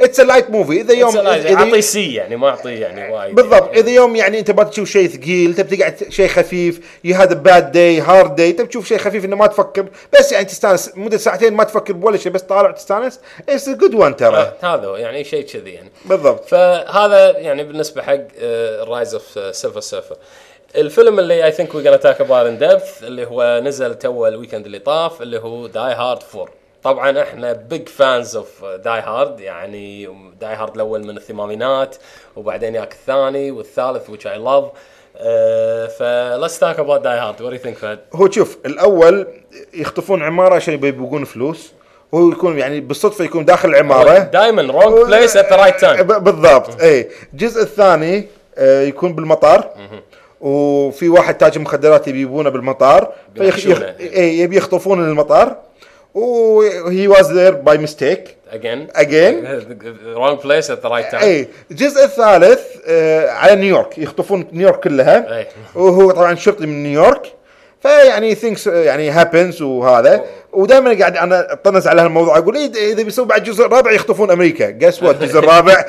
it's light movie إذا يوم أعطيه C يعني ما أعطيه يعني وايد. بالضبط. إذا يوم يعني انت ما تشوف شيء ثقيل تبي تقعد شيء خفيف you هذا bad day hard day تبي تشوف شيء خفيف إنه ما تفكر بس يعني تستانس. مدة ساعتين ما تفكر بولا شيء بس طالع تستانس it's good one ترى. آه، هذا هو يعني شيء كذي يعني. بالضبط. فهذا يعني بالنسبة حق Rise of Silver Surfer الفيلم اللي I think we gonna talk about in depth اللي هو نزل تو ال weekend اللي طاف اللي هو Die Hard 4 طبعا إحنا big fans of Die Hard يعني Die Hard الأول من الثمانينات وبعدين ياك الثاني والثالث which I love. Uh, ف let's talk about Die Hard. What do you think فهد؟ هو شوف الأول يخطفون عمارة عشان يبقون فلوس. وهو يكون يعني بالصدفة يكون داخل العمارة. دائما wrong place at the right time. ب- بالضبط اي الجزء الثاني آه، يكون بالمطار. وفي واحد تاجر مخدرات يبي يبونه بالمطار فيخ- يخ-. اي يبي يخطفون المطار و he was there by mistake again. Again. wrong place at the right time. اي الجزء الثالث آه على نيويورك. يخطفون نيويورك كلها. أي. وهو طبعا شرطي من نيويورك. فيعني things يعني happens وهذا. ودائما قاعد أنا أطنز على هالموضوع أقول إيه إذا بيسوي بعد جزء رابع يخطفون أمريكا. guess what الجزء الرابع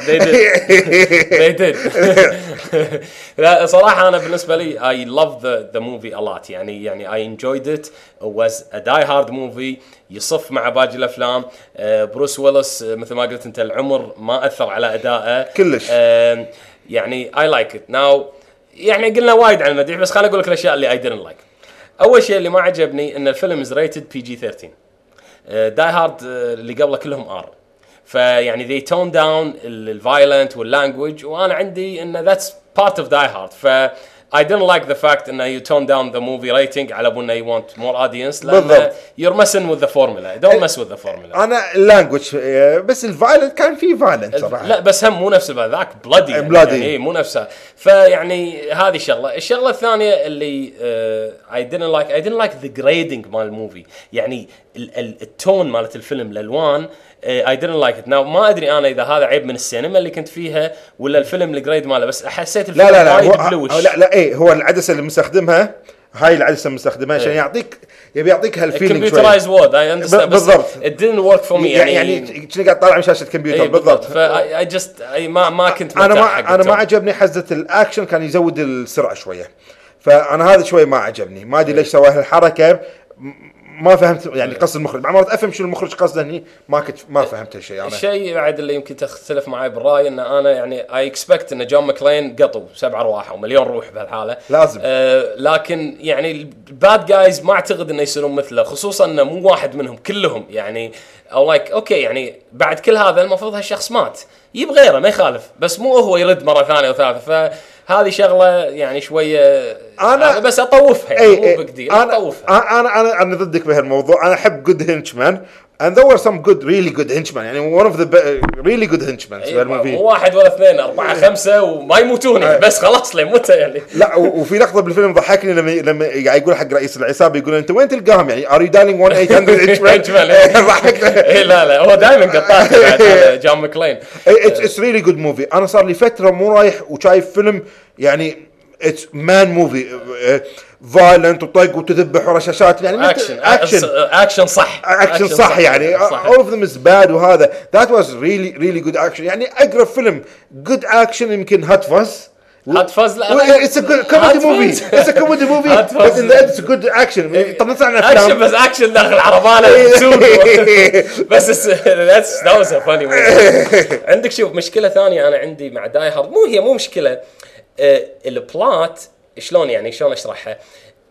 لا صراحة أنا بالنسبة لي love the the movie a lot. يعني يعني enjoyed it. It was a die hard movie. يصف مع باقي الأفلام. آه، بروس ويلس آه، مثل ما قلت أنت العمر ما أثر على أدائه. كلش. آم، يعني I like it. Now يعني قلنا وايد عن المديح بس خليني أقول لك الأشياء اللي I didn't like. أول شيء اللي ما عجبني أن الفيلم is rated PG-13 Die Hard اللي قبله كلهم R فيعني they tone down ال violent وال language وأنا عندي إن that's part of die hard. ف I didn't like the fact انه you tone down the movie rating. على انه you want more audience. بالضبط. you're messing with the formula. Don't mess with the formula. أنا ال language بس ال violent كان في violent صراحة. لا بس هم مو نفس ذاك bloody يعني, bloody. يعني مو نفسها فيعني هذه الشغلة. الشغلة الثانية اللي I didn't like I didn't like the grading مال ال movie يعني ال- ال- ال tone مالت الفيلم الالوان I didn't like it. Now ما أدري أنا إذا هذا عيب من السينما اللي كنت فيها ولا الفيلم ال grade ماله بس حسيت الفيلم لا لا لا هو bluish. لا لا إيه هو العدسة اللي مستخدمها هاي العدسة مستخدمها عشان إيه. يعطيك يبي يعطيك هال feeling computerized world اي بالضبط. it didn't work for me. يعني يعني كأنك قاعد طالع من شاشة الكمبيوتر إيه بالضبط. ف I just I ما ما كنت أنا ما أنا ما. عجبني حزة الأكشن كان يزود السرعة شوية. فأنا هذا شوي ما عجبني. ما أدري ليش سوى هالحركه ما فهمت يعني قصد المخرج. مع مرات أفهم شو المخرج قصده هني ما كنت ما فهمت هالشيء أنا. الشيء بعد اللي يمكن تختلف معي بالرأي إن أنا يعني I expect إن جون ماكلين قطو سبع أرواح أو مليون روح بهالحالة. لازم. آه لكن يعني ال bad guys ما أعتقد إنه يصيرون مثله خصوصا إنه مو واحد منهم كلهم. يعني أو like okay يعني بعد كل هذا المفروض هالشخص مات. يجيب غيره ما يخالف. بس مو هو يرد مرة ثانية وثالثة. فهذه شغلة يعني شوية أنا- بس أطوفها يعني مو big deal أنا أطوفها. أنا أنا أنا ضدك بهالموضوع. أنا أحب good henchmen and there were some good really good henchmen. يعني one of the really good henchmen إيه، في هال movie مو واحد ولا اثنين أربعة خمسة وما يموتون. إيه. بس خلاص متى يعني. لا وفي لقطة بالفيلم ضحكني لما لما يقول حق رئيس العصابة يقول أنت وين تلقاهم؟ يعني are you dialing 1 800 henchmen henchmen، إيه. ضحكنا اي لا لا هو دائما قطاع هذا جون ماكلين. it's really good movie أنا صار لي فترة مو رايح وشايف فيلم يعني it's man movie violent وطق وتذبح ورشاشات يعني action action action صح. اكشن صح يعني. All of them is bad وهذا. That was really really good action. يعني اقرب فيلم. Good action يمكن Hot Fuzz Hot Fuzz لا movie. Hot But Fuzz. in the end it's a good action. طب نطلع عن اكشن بس اكشن داخل بسوق بس that's that was funny عندك شوف مشكلة ثانية أنا عندي مع Die Hard مو هي مو مشكلة. ال plot شلون يعني؟ شلون اشرحها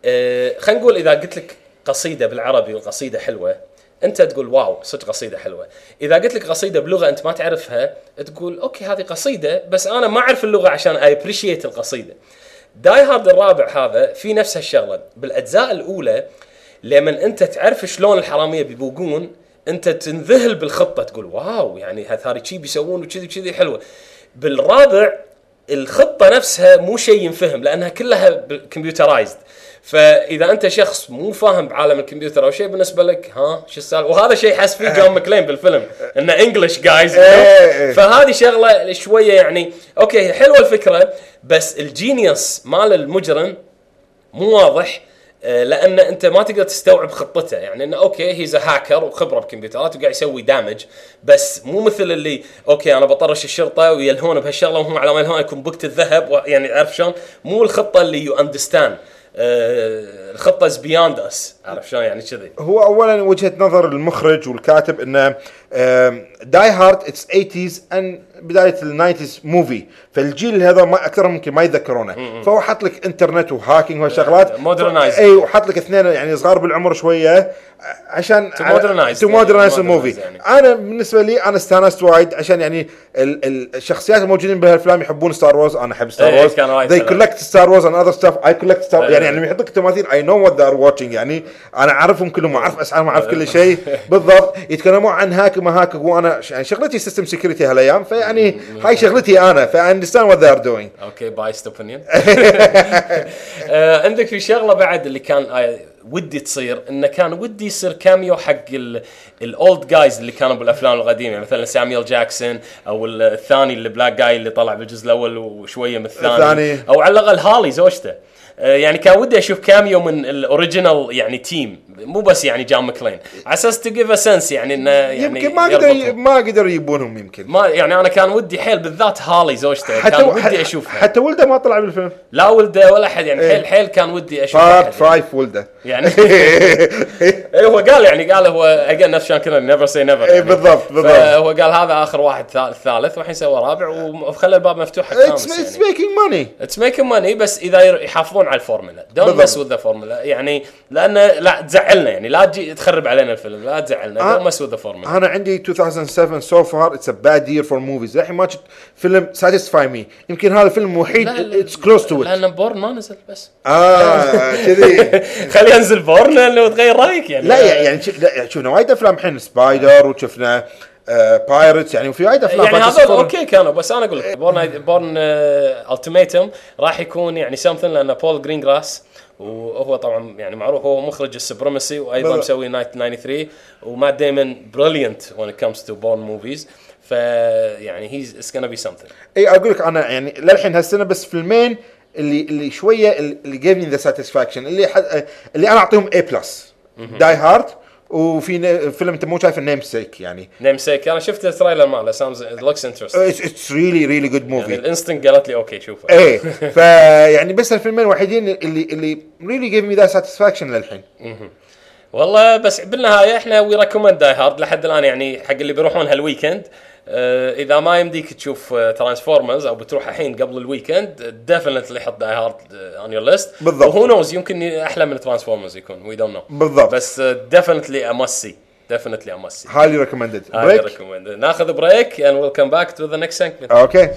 آه، خلينا نقول إذا قلت لك قصيدة بالعربي وقصيدة حلوة أنت تقول wow صدق قصيدة حلوة. إذا قلت لك قصيدة بلغة أنت ما تعرفها تقول okay هذه قصيدة بس أنا ما أعرف اللغة عشان I appreciate القصيدة. Die Hard الرابع هذا في نفس هالشغلة. بالأجزاء الأولى لما أنت تعرف شلون الحرامية بيبوقون أنت تنذهل بالخطة تقول wow يعني هذول شي بيسوون وكذي كذي حلوة. بالرابع الخطة نفسها مو شيء ينفهم لأنها كلها computerized فإذا أنت شخص مو فاهم بعالم الكمبيوتر أو شيء بالنسبة لك ها شو السالفة؟ وهذا شيء حس فيه جون ماكلين بالفيلم إنه English guys إيه. فهذه شغلة شوية يعني okay حلوة الفكرة بس ال genius مال المجرم مو واضح لأن أنت ما تقدر تستوعب خطته. يعني إنه okay he's hacker وخبره بكمبيوترات وقاعد يسوي damage بس مو مثل اللي okay أنا بطرش الشرطة ويلهون بهالشغلة وهم على ما يلهون يكون بقت الذهب يعني عارف شلون؟ مو الخطة اللي you understand الخطة is beyond us عارف شلون؟ يعني كذي. هو اولا وجهة نظر المخرج والكاتب إنه Die Hard it's 80s and بداية ال nineties movie فالجيل هذا ما أكثرهم يمكن ما يتذكرونه. فهو حط لك انترنت و hacking وهالشغلات. Modernize. اي وحط لك اثنين يعني صغار بالعمر شوية عشان. to modernize Modernize ال movie يعني. أنا بالنسبة لي أنا استانست وايد عشان يعني ال- ال- الشخصيات الموجودين بهالأفلام يحبون Star Wars أنا أحب Star إيه، Wars they حلو. collect Star Wars and other stuff. I collect Star إيه. يعني لما يحط لك تماثيل I know what they are watching يعني. أنا أعرفهم كلهم واعرف أسعارهم واعرف كل شيء. بالضبط. يتكلمون عن hack ما hack وأنا يعني شغلتي system security هالأيام فيعني هاي شغلتي أنا ف I understand what they are doing okay biased opinion عندك في شغلة بعد اللي كان ودي تصير انه كان ودي يصير cameo حق ال old guys اللي كانوا بالأفلام القديمة مثلا ساميول جاكسون أو الثاني اللي black guy اللي طلع بالجزء الأول وشوية من الثاني. الثاني. أو على الأقل هالي زوجته. آه، يعني كان ودي أشوف cameo من ال original يعني team مو بس يعني جون ماكلين. على أساس to give sense يعني إنه يعني يمكن ما قدر. ما قدر يجيبونهم يمكن. ما يعني أنا كان ودي حيل بالذات هالي زوجته كان ودي أشوفها. حتى ولده ما طلع بالفيلم. لا ولده ولا أحد يعني إيه. حيل حيل كان ودي أشوف part five ولده. يعني إيه هو قال يعني قال هو again نفس Sean Connery never say never إيه بالضبط، بالضبط. هو قال هذا آخر واحد ثالث والحين سوى رابع وخلى الباب مفتوح حق it's making money it's making money بس إذا يحافظون على ال formula. don't. mess with the formula يعني لأنه لا تزعلنا يعني. لا تجي تخرب علينا الفيلم. لا تزعلنا. don't mess with the formula أنا عندي 2007 so far it's a bad year for movies الحين ما شفت فيلم satisfy me يمكن هذا الفيلم الوحيد it's close to it لأن Bourne ما نزل بس. آه كذي. خلي ينزل Bourne لأنه تغير رأيك يعني. لا يعني شفنا وايد أفلام الحين Spider وشفنا Pirates يعني وفي وايد أفلام يعني هذول. okay كانوا بس أنا أقول لك Bourne Bourne Ultimatum راح يكون يعني something لأن Paul Greengrass وهو طبعا يعني معروف هو مخرج ال Supremacy وأيضا. مسوي 1993 و Matt Damon brilliant it comes to Bourne movies ف يعني he's it's gonna be something إي أقول لك أنا يعني للحين هالسنة بس فيلمين اللي اللي شوية اللي gave me the satisfaction اللي حد اللي أنا أعطيهم A plus Die Hard وفي فيلم انت مو شايف ال Namesake يعني. Namesake أنا شفت ال trailer ماله seems looks interesting it's really really good movie ال instinct قالت لي okay شوفه. إيه فيعني بس الفيلمين الوحيدين اللي اللي really gave me the satisfaction للحين. والله بس بالنهاية إحنا we recommend Die Hard لحد الآن يعني حق اللي بيروحون هال weekend آه، إذا ما يمديك تشوف Transformers أو بتروح الحين قبل ال weekend definitely حط Die Hard on your list بالضبط. و who knows يمكن أحلى من Transformers يكون we don't know بالضبط. بس definitely must see definitely must see highly recommended break ناخذ break we'll come back to the next segment. okay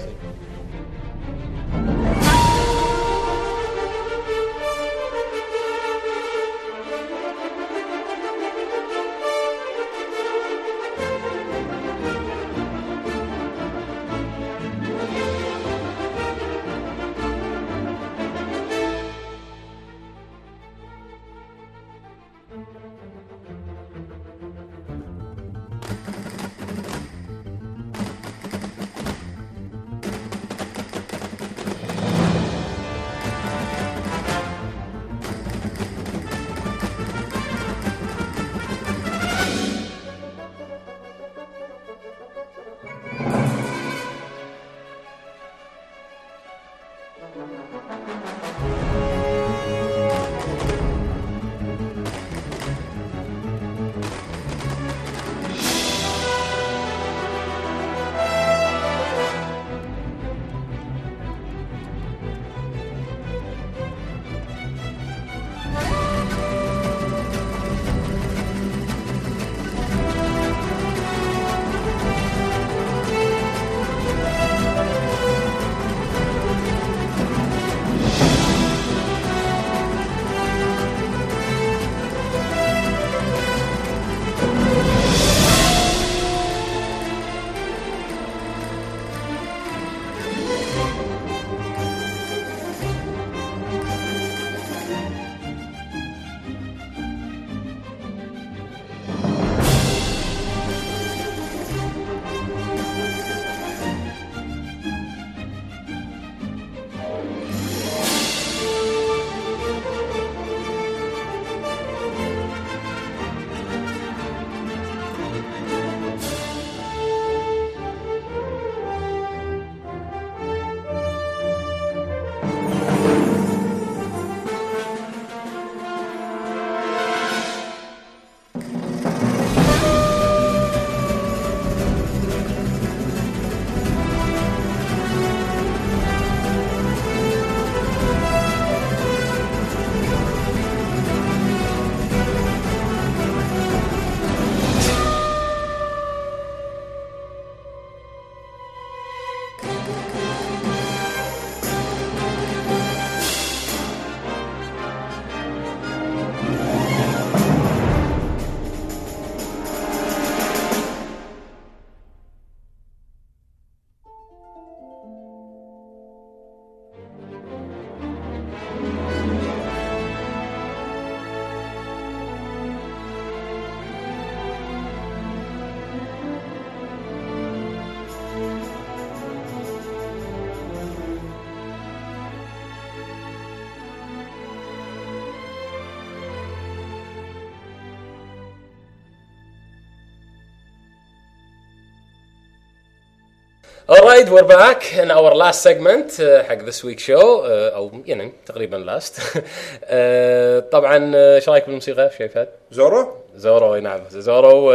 Alright, we're back in our last segment uh, حق this week show uh, أو يعني تقريبا last. uh, طبعا إيش رايك بالموسيقى شايفات؟ Zorro Zorro إي نعم Zorro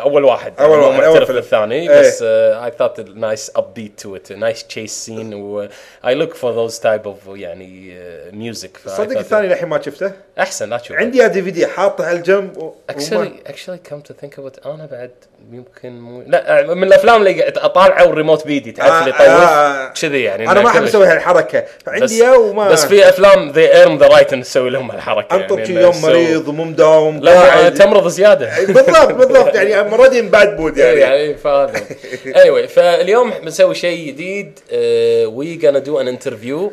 أول واحد أول مو واحد، معترف. بالثاني إيه. بس I thought nice upbeat to it nice chase scene و I look for those type of يعني music صدق الثاني للحين ما شفته أحسن لا تشوف عندي DVD حاطه على الجنب actually actually come to think about أنا بعد يمكن مو لا من الأفلام اللي أطالعه والريموت بيدي تعرف اللي آه، يطوف آه. كذي يعني أنا ما أحب. أسوي هالحركة اياه وما بس في أفلام they earn the right ان نسوي لهم هالحركة أنطر يعني يوم مريض ومو مداوم لا قاعد. تمرض زياده بالضبط بالضبط يعني مرضي بعد بود يعني. يعني فاهم anyway فاليوم بنسوي شيء جديد we gonna do an interview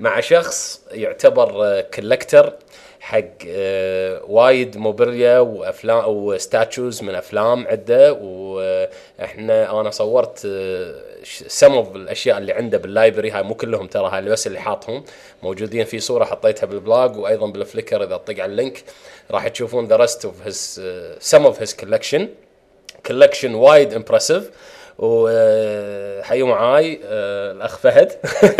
مع شخص يعتبر collector حق آه، وايد memorabilia وافلام و statues من أفلام عده وإحنا أنا صورت سم اوف الأشياء اللي عنده بال library هاي مو كلهم ترى هاي بس اللي حاطهم موجودين في صورة حطيتها بال blog وأيضا بال Flickr إذا تطق على ال link. راح تشوفون the rest of his some of his collection collection وايد impressive وحيوا معاي آه، الأخ فهد.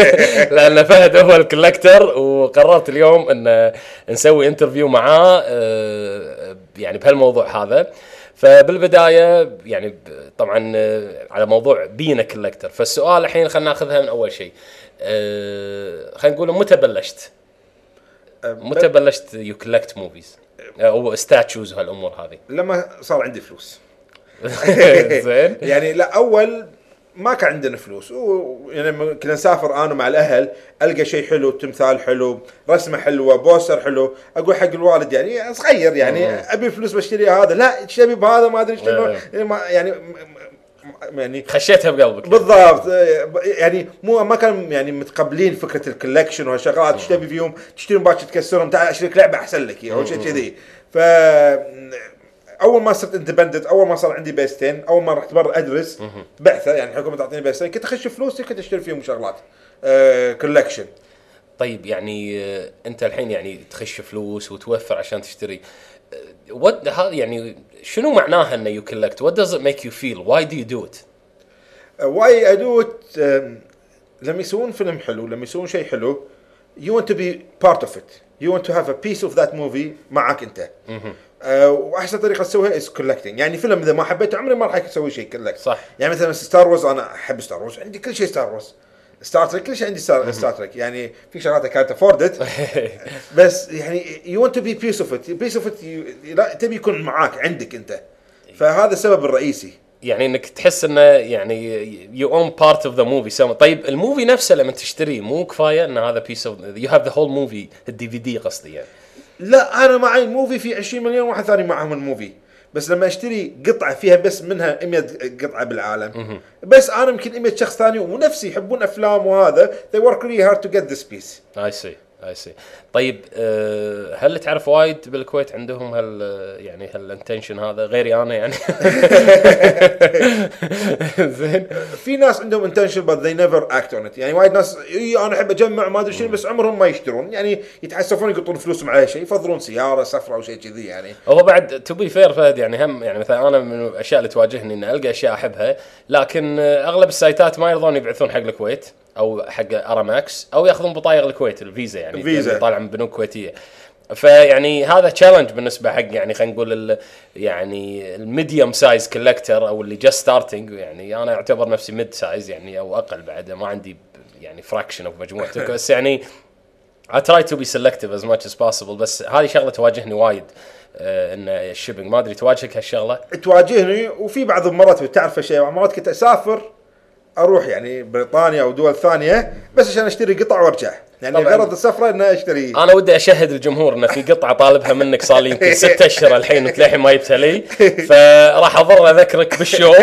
لأن فهد هو ال collector وقررت اليوم إن نسوي interview معاه آه، يعني بهالموضوع هذا. فبالبداية يعني طبعا على موضوع being a collector فالسؤال الحين خلينا ناخذها من أول شيء. خلينا نقول متى بلشت؟ متى بلشت you collect movies؟ أو statues وهالامور هذه. لما صار عندي فلوس. زين. يعني لا أول ما كان عندنا فلوس. و- يعني لما كنا نسافر أنا مع الأهل ألقى شيء حلو تمثال حلو رسمة حلوة poster حلو. أقول حق الوالد يعني صغير يعني أبي فلوس بشتري هذا. لا إيش تبي بهذا ما أدري شنو. يعني ما- يعني يعني خشيتها بقلبك. بالضبط. يعني مو ما كانوا يعني متقبلين فكرة ال collection وهالشغلات إيش تبي فيهم. تشتري باكر تكسرهم تعال اشتري لك لعبة أحسن لك. أو شيء كذي. ف أول ما صرت independent أول ما صار عندي بيستين أول ما رحت برا أدرس بعثة يعني الحكومة تعطيني بيستين كنت أخش فلوسي كنت أشتري فيهم شغلات. collection طيب يعني آه، أنت الحين يعني تخش فلوس وتوفر عشان تشتري. what هذا يعني شنو معناها إنه you collect what does it make you feel? Why do you do it? why I do it لما يسوون فيلم حلو لما يسوون شيء حلو you want to be part of it. You want to have a piece of that movie معك أنت. آه، وأحسن طريقة تسويها is collecting. يعني فيلم إذا ما حبيته عمري ما راح أسوي شيء collect صح. يعني مثلا Star Wars أنا أحب Star Wars عندي كل شيء Star Wars Star Trek كل شيء عندي Star, Star Trek يعني في شغلات كانت afford it بس يعني you want to be piece of it piece of it لا تبي يكون معاك عندك أنت. فهذا السبب الرئيسي. يعني إنك تحس إنه يعني you own part of the movie طيب ال movie نفسه لما تشتريه مو كفاية إن هذا piece of you have the whole movie ال DVD قصدي يعني. لا أنا معي ال movie في 20 مليون واحد ثاني معهم ال movie. بس لما أشتري قطعة فيها بس منها 100 قطعة بالعالم بس أنا يمكن 100 شخص ثاني ونفسي يحبون أفلام وهذا they work really hard to get this piece. I see طيب آه، هل تعرف وايد بالكويت عندهم هال يعني هال intention هذا؟ غيري أنا يعني. زين. في ناس عندهم intention but they never act on it. يعني وايد ناس إي أنا أحب أجمع ما أدري شنو بس عمرهم ما يشترون. يعني يتحسفون يقطون فلوسهم على شيء يفضلون سيارة سفرة أو شيء كذي يعني. هو بعد to be fair فهد يعني هم يعني مثلا أنا من الأشياء اللي تواجهني إن ألقى أشياء أحبها لكن آه، أغلب السايتات ما يرضون يبعثون حق الكويت. أو حق أراماكس أو يأخذون بطايق الكويت الفيزا يعني الفيزا. طالع من بنوك كويتية. فيعني هذا challenge بالنسبة حق يعني خلينا نقول يعني ال medium size collector أو اللي just starting يعني أنا أعتبر نفسي mid size يعني أو أقل بعد ما عندي يعني fraction of مجموعتك بس يعني I try to be selective as much as possible بس هذه شغلة تواجهني وايد آه إن ال shipping ما أدري تواجهك هالشغلة؟ تواجهني وفي بعض المرات بتعرف شيء مرات كنت أسافر أروح يعني بريطانيا أو دول ثانية بس عشان أشتري قطع وأرجع. يعني. غرض السفرة ان أشتري. أنا ودي أشهد الجمهور إن في قطعة طالبها منك صار لي يمكن ست أشهر الحين وانت للحين ما جبتها لي. فراح اضل أذكرك بال show.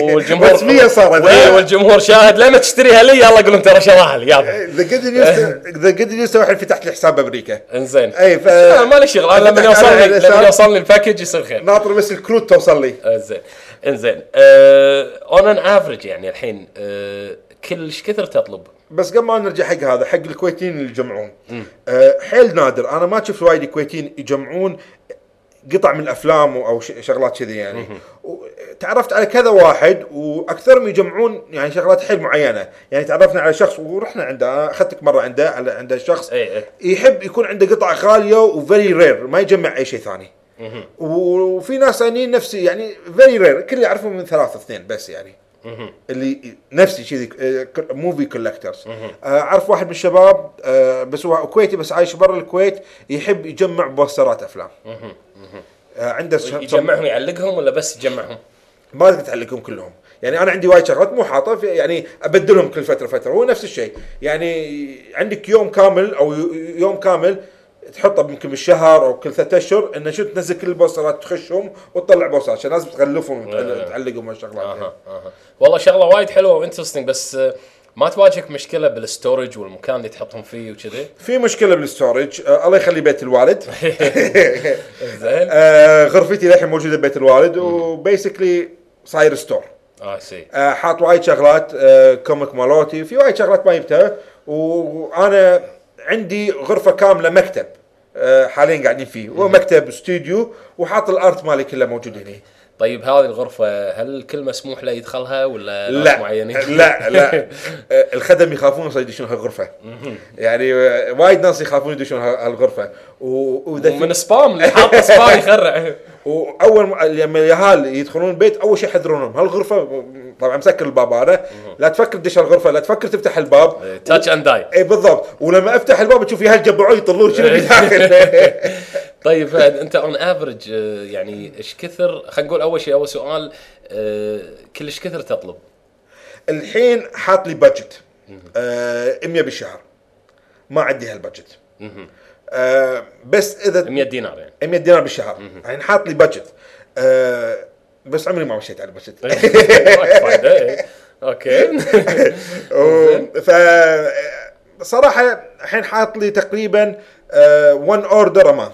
والجمهور رسمية صارت. والجمهور شاهد. لما تشتريها لي يلا قول لهم ترى شراها لي يلا ذا good news the good news الحين فتحت لي حساب بامريكا إنزين. أي ف أنا ما لي شغل. أنا لما يوصلني لما يوصلني ال package يصير خير. ناطر بس الكروت توصل لي. إنزين. إنزين on an average يعني الحين آه، كل إيش كثر تطلب؟ بس قبل ما نرجع حق هذا حق الكويتيين اللي يجمعون. أه حيل نادر. أنا ما شفت وايد كويتيين يجمعون قطع من الأفلام أو شغلات كذي يعني. تعرفت على كذا واحد وأكثرهم يجمعون يعني شغلات حيل معينة. يعني تعرفنا على شخص ورحنا عنده أخذتك مرة عنده على عنده شخص إيه، إيه. يحب يكون عنده قطع غاليه و very rare ما يجمع أي شيء ثاني. وفي ناس ثانيين نفسي يعني very rare كل يعرفهم من ثلاثة اثنين بس يعني. اللي نفسي كذي movie collectors أعرف واحد من الشباب آه، بس هو كويتي بس عايش برا الكويت يحب يجمع بوسترات أفلام. آه، عنده يجمعهم يعلقهم ولا بس يجمعهم؟ ما تقدر تعلقهم كلهم. يعني أنا عندي وايد شغلات مو حاطة يعني أبدلهم كل فترة فترة هو نفس الشيء. يعني عندك يوم كامل أو يوم كامل تحطه يمكن بالشهر أو كل ثلاثة أشهر انه شو تنزل كل البوسترات تخشهم وتطلع بوسترات عشان لازم تغلفهم إيه. وتعلقهم هالشغلات أها أها. والله شغلة وايد حلوة و interesting بس آه، ما تواجهك مشكلة بال storage والمكان اللي تحطهم فيه وكذي؟ في مشكلة بال storage آه الله يخلي بيت الوالد. زين. آه غرفتي للحين موجودة ببيت الوالد و basically صاير store آه سي آه، حاط وايد شغلات آه، comic مالوتي في وايد شغلات ما جبتها وأنا عندي غرفة كاملة مكتب آه، حاليا قاعدين فيه هو مكتب استوديو وحاط الأرت مالي كله موجود هنا طيب هذه الغرفة هل الكل مسموح له يدخلها ولا لا معينين؟ لا لا. آه، الخدم يخافون يدشون هالغرفة. يعني آه، وايد ناس يخافون يدشون هالغرفة. و- سبام اللي حاط سبام يخرع. وأول ما- لما اليهال يدخلون البيت أول شيء يحذرونهم هالغرفة طبعا مسكر الباب هذا. لا تفكر تدش الغرفه لا تفكر تفتح الباب. touch and die اي بالضبط. ولما أفتح الباب تشوف يهال جبعون يطلون شنو بالداخل طيب فهد أنت on average يعني إيش كثر خلينا نقول أول شيء أول سؤال آه، كلش كثر تطلب؟ الحين حاط لي budget آه 100 بالشهر. ما عندي هال budget آه بس إذا 100 دينار يعني. 100 دينار بالشهر. الحين حاط لي budget آه بس عمري ما مشيت على وايد فايدة إيه. okay. ف صراحة الحين حاط لي تقريبا 1 order a month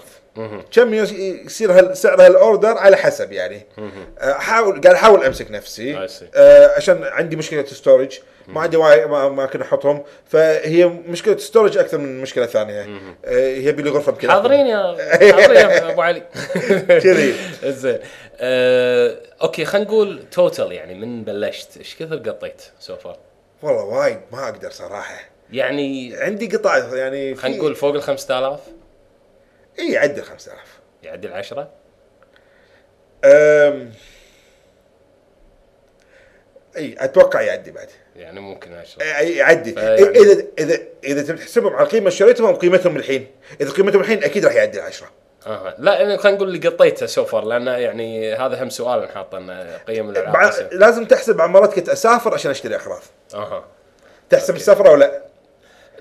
كم يصير هال- سعر هال order على حسب يعني. آه، احاول قاعد أحاول أمسك نفسي. آه، عشان عندي مشكلة storage ما عندي ما ما كنا احطهم فهي مشكلة storage أكثر من مشكلة ثانية. آه، يبي لي غرفه حاضرين يا حاضرين يا أبو علي. كذي. زين. آه، okay خلينا نقول total يعني من بلشت. إيش كثر قطيت so far؟ والله وايد ما أقدر صراحة. يعني عندي قطع يعني خلينا نقول فوق ال 5000 اي عدل 5000 يعدي ال 10 أم... إي أتوقع يعدي بعد. يعني ممكن 10 أي- يعدي. فيعني- إذا إذا إذا تبي تحسبهم على القيمه اللي شريتهم بقيمتهم الحين. إذا قيمتهم الحين أكيد راح يعدي العشرة. أها. لا يعني خلينا نقول اللي قطيته سو فار لأن يعني هذا هم سؤال نحط إنه قيم الالعاب لازم تحسب كنت أسافر عشان أشتري أغراض. أها. تحسب السفره ولا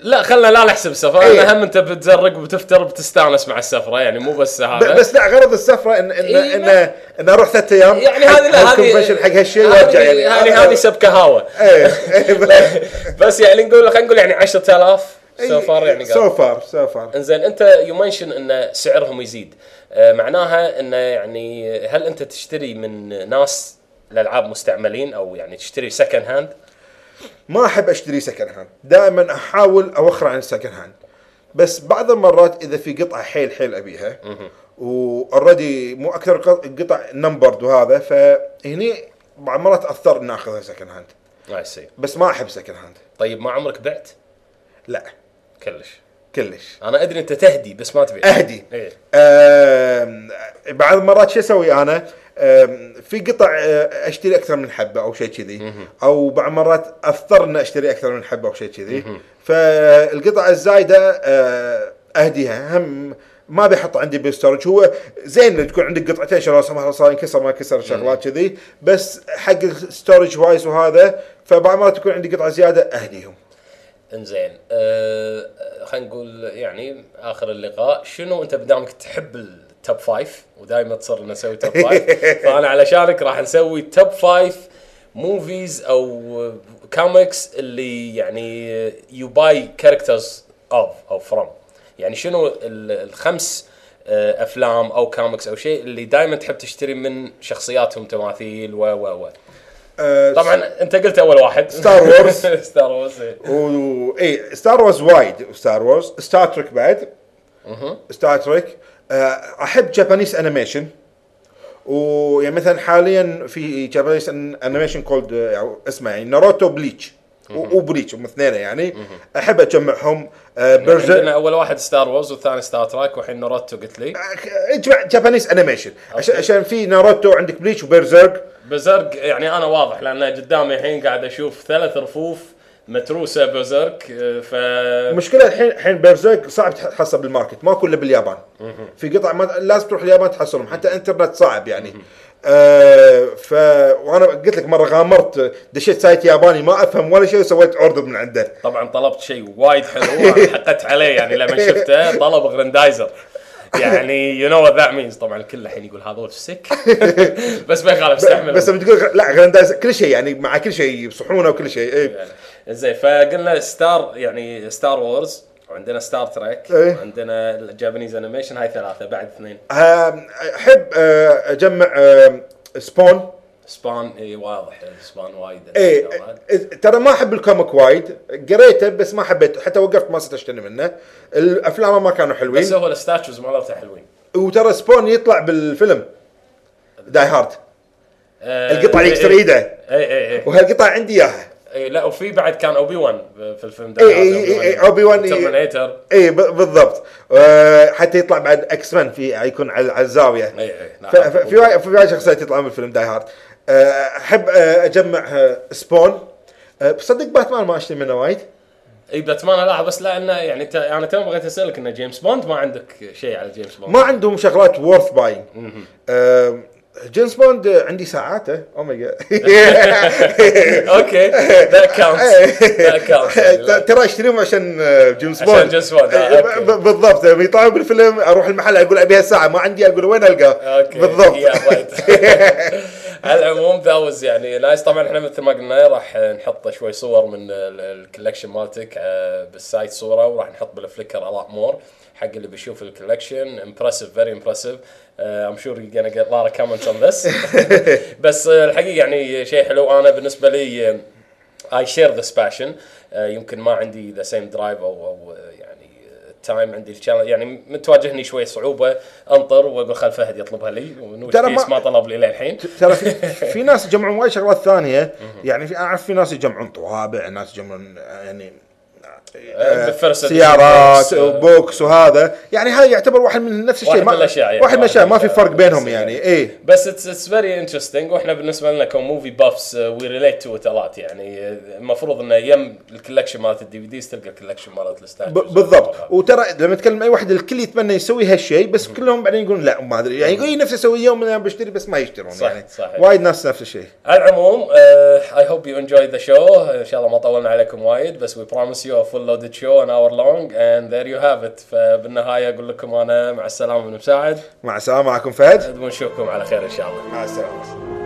لا خلنا لا نحسب السفره إيه. لأن هم أنت بتزرق وبتفتر بتستانس مع السفرة يعني مو بس هذا. بس لا غرض السفرة ان ان إيه، ان, إن أروح ثلاث أيام يعني هذه لا هذه حق هالشيء وارجع يعني. هذه هذه سبكة هوا. إيه، بس يعني نقول خلينا نقول يعني 10000 so far يعني so far so far إنزين أنت you mention إن سعرهم يزيد. آه، معناها انه يعني هل أنت تشتري من ناس الالعاب مستعملين أو يعني تشتري second hand ما أحب أشتري second hand دائما أحاول أوخر عن ال second hand بس بعض المرات إذا في قطعة حيل حيل أبيها و already مو أكثر قطع numbered وهذا فهني بعض المرات أضطر إني أخذها second hand سي بس ما أحب second hand طيب ما عمرك بعت؟ لا. كلش. كلش. أنا أدري أنت تهدي بس ما تبيع. أهدي. إيه. آم، بعض المرات شو أسوي أنا؟ في قطع آه، أشتري أكثر من حبة أو شيء كذي. أو بعض مرات اضطر اني أشتري أكثر من حبة أو شيء كذي. فالقطع الزايدة آه، أهديها. هم ما بيحط عندي بال storage. هو زين تكون عندك قطعتين شغله صار صار ينكسر ما ينكسر شغلات كذي. بس حق ال storage wise وهذا فبعض مرات تكون عندي قطعه زيادة أهديهم. إنزين. أه خلينا نقول يعني آخر اللقاء شنو أنت بدامك تحب ال top five ودائما تصر نسوي top five فأنا علشانك راح نسوي top five movies أو كوميكس اللي يعني you buy characters of أو from يعني شنو ال- الخمس آه، أفلام أو كوميكس أو شيء اللي دائما تحب تشتري من شخصياتهم تماثيل و و و. آه، طبعا أنت قلت أول واحد. ستار وورز. ستار وورز. و اي ستار وورز وايد ستار وورز ستار تريك بعد. ستار تريك أحب Japanese animation ويعني مثلا حاليا في Japanese animation called اسمه يعني Naruto Bleach و Bleach هم اثنين يعني. أحب أجمعهم. آه، Berserk عندنا أول واحد Star Wars والثاني Star Trek والحين ناروتو قلت لي. اجمع Japanese animation عشان عشان في ناروتو عندك Bleach و Berserk Berserk يعني أنا واضح لأن قدامي الحين قاعد أشوف ثلاث رفوف متروسة آه، ف المشكلة الحين الحين Berserk صعب تحصل بال market ما كله باليابان. في قطع ما لازم تروح اليابان تحصلهم حتى إنترنت صعب يعني. آه ف وأنا قلت لك مرة غامرت دشيت site ياباني ما أفهم ولا شيء وسويت order من عنده. طبعا طلبت شيء وايد حلو حققت عليه يعني لما شفته طلب غرندايزر يعني you know what that means طبعا الكل الحين يقول هذول sick بس ما يخالف استحمل بس لما تقول لا غراندايز كل شيء يعني مع كل شيء صحونه وكل شيء. إيه. زين فقلنا Star يعني Star Wars وعندنا Star Trek إيه. وعندنا ال Japanese animation هاي ثلاثة بعد اثنين. أحب آه، أجمع Spawn Spawn إي واضح Spawn وايد. إيه ترى ما أحب ال comic وايد قريته بس ما حبيته حتى وقفت ما صرت اشتري منه. الأفلام ما كانوا بس حلوين هو ال statues مالته حلوين. وترى Spawn يطلع بالفيلم. Die Hard آه، القطعه اللي يكسر. ايده إي إي إي. وهالقطعه عندي إياها. اي لا وفي بعد كان أوبي 1 في الفيلم اي اي اي اي Obi-Wan. Terminator اي ب- بالضبط. آه، حتى يطلع بعد X-Men في يكون على الزاوية. اي اي ف- في وايد في وايد شخصيات يطلعون بالفيلم Die Hard آه، أحب آه، أجمع Spawn بصدق باتمان ما أشتري منه وايد. إي باتمان لا بس لأنه يعني ت... أنا تو بغيت أسألك انه جيمس بوند ما عندك شيء على جيمس بوند ما عندهم شغلات worth buying جيمس بوند آه، عندي ساعاته Omega okay that counts that counts ترى أشتريهم عشان جيمس عشان بوند جيمس بوند، آه، آه، okay. ب- بالضبط. لما يطلعوا بالفيلم أروح المحل أقول أبيها الساعة ما عندي أقول وين القاه okay بالضبط. على العموم ذا يعني nice طبعا إحنا مثل ما قلنا راح نحط شوي صور من ال collection مالتك آه، بال site صورة وراح نحط بال Flickr lot more حق اللي بيشوف ال collection impressive very impressive I'm sure you gonna get a lot of comments on this. بس آه، الحقيقة يعني شيء حلو. أنا بالنسبة لي آه، I share this passion يمكن ما عندي the same drive أو أو يعني ال time عندي ال challenge يعني متواجهني شوي صعوبة. أنطر وأقول خل فهد يطلبها لي. ترى ما- ما طلب لي للحين. ترى في, في ناس يجمعون وايد شغلات ثانية. يعني في أعرف في ناس يجمعون طوابع ناس يجمعون يعني سيارات آه، و books وهذا. يعني هذا يعتبر واحد من نفس الشيء. واحد من الأشياء يعني. واحد من الأشياء. ما في فرق بينهم. يعني. إيه. بس it's very interesting وإحنا بالنسبة لنا ك movie buffs we relate to it يعني. المفروض إنه يم ال collection مالت ال DVDs تلقى ال collection مالت ال statues ب- بالضبط. وترى لما تكلم أي واحد الكل يتمنى يسوي هالشيء بس كلهم بعدين يقولون لا ما أدري. يعني يقول نفسي أسوي يوم من الأيام بشتري بس ما يشترون صح، يعني. صحيح. وايد ناس نفس الشيء. على العموم I hope you enjoyed the show. إن شاء الله ما طولنا عليكم وايد بس promise you a full loaded show an hour long and there you have it. فبالنهاية أقول لكم أنا مع السلامة من مساعد. مع السلامة معكم فهد. ونشوفكم على خير إن شاء الله. مع السلامة.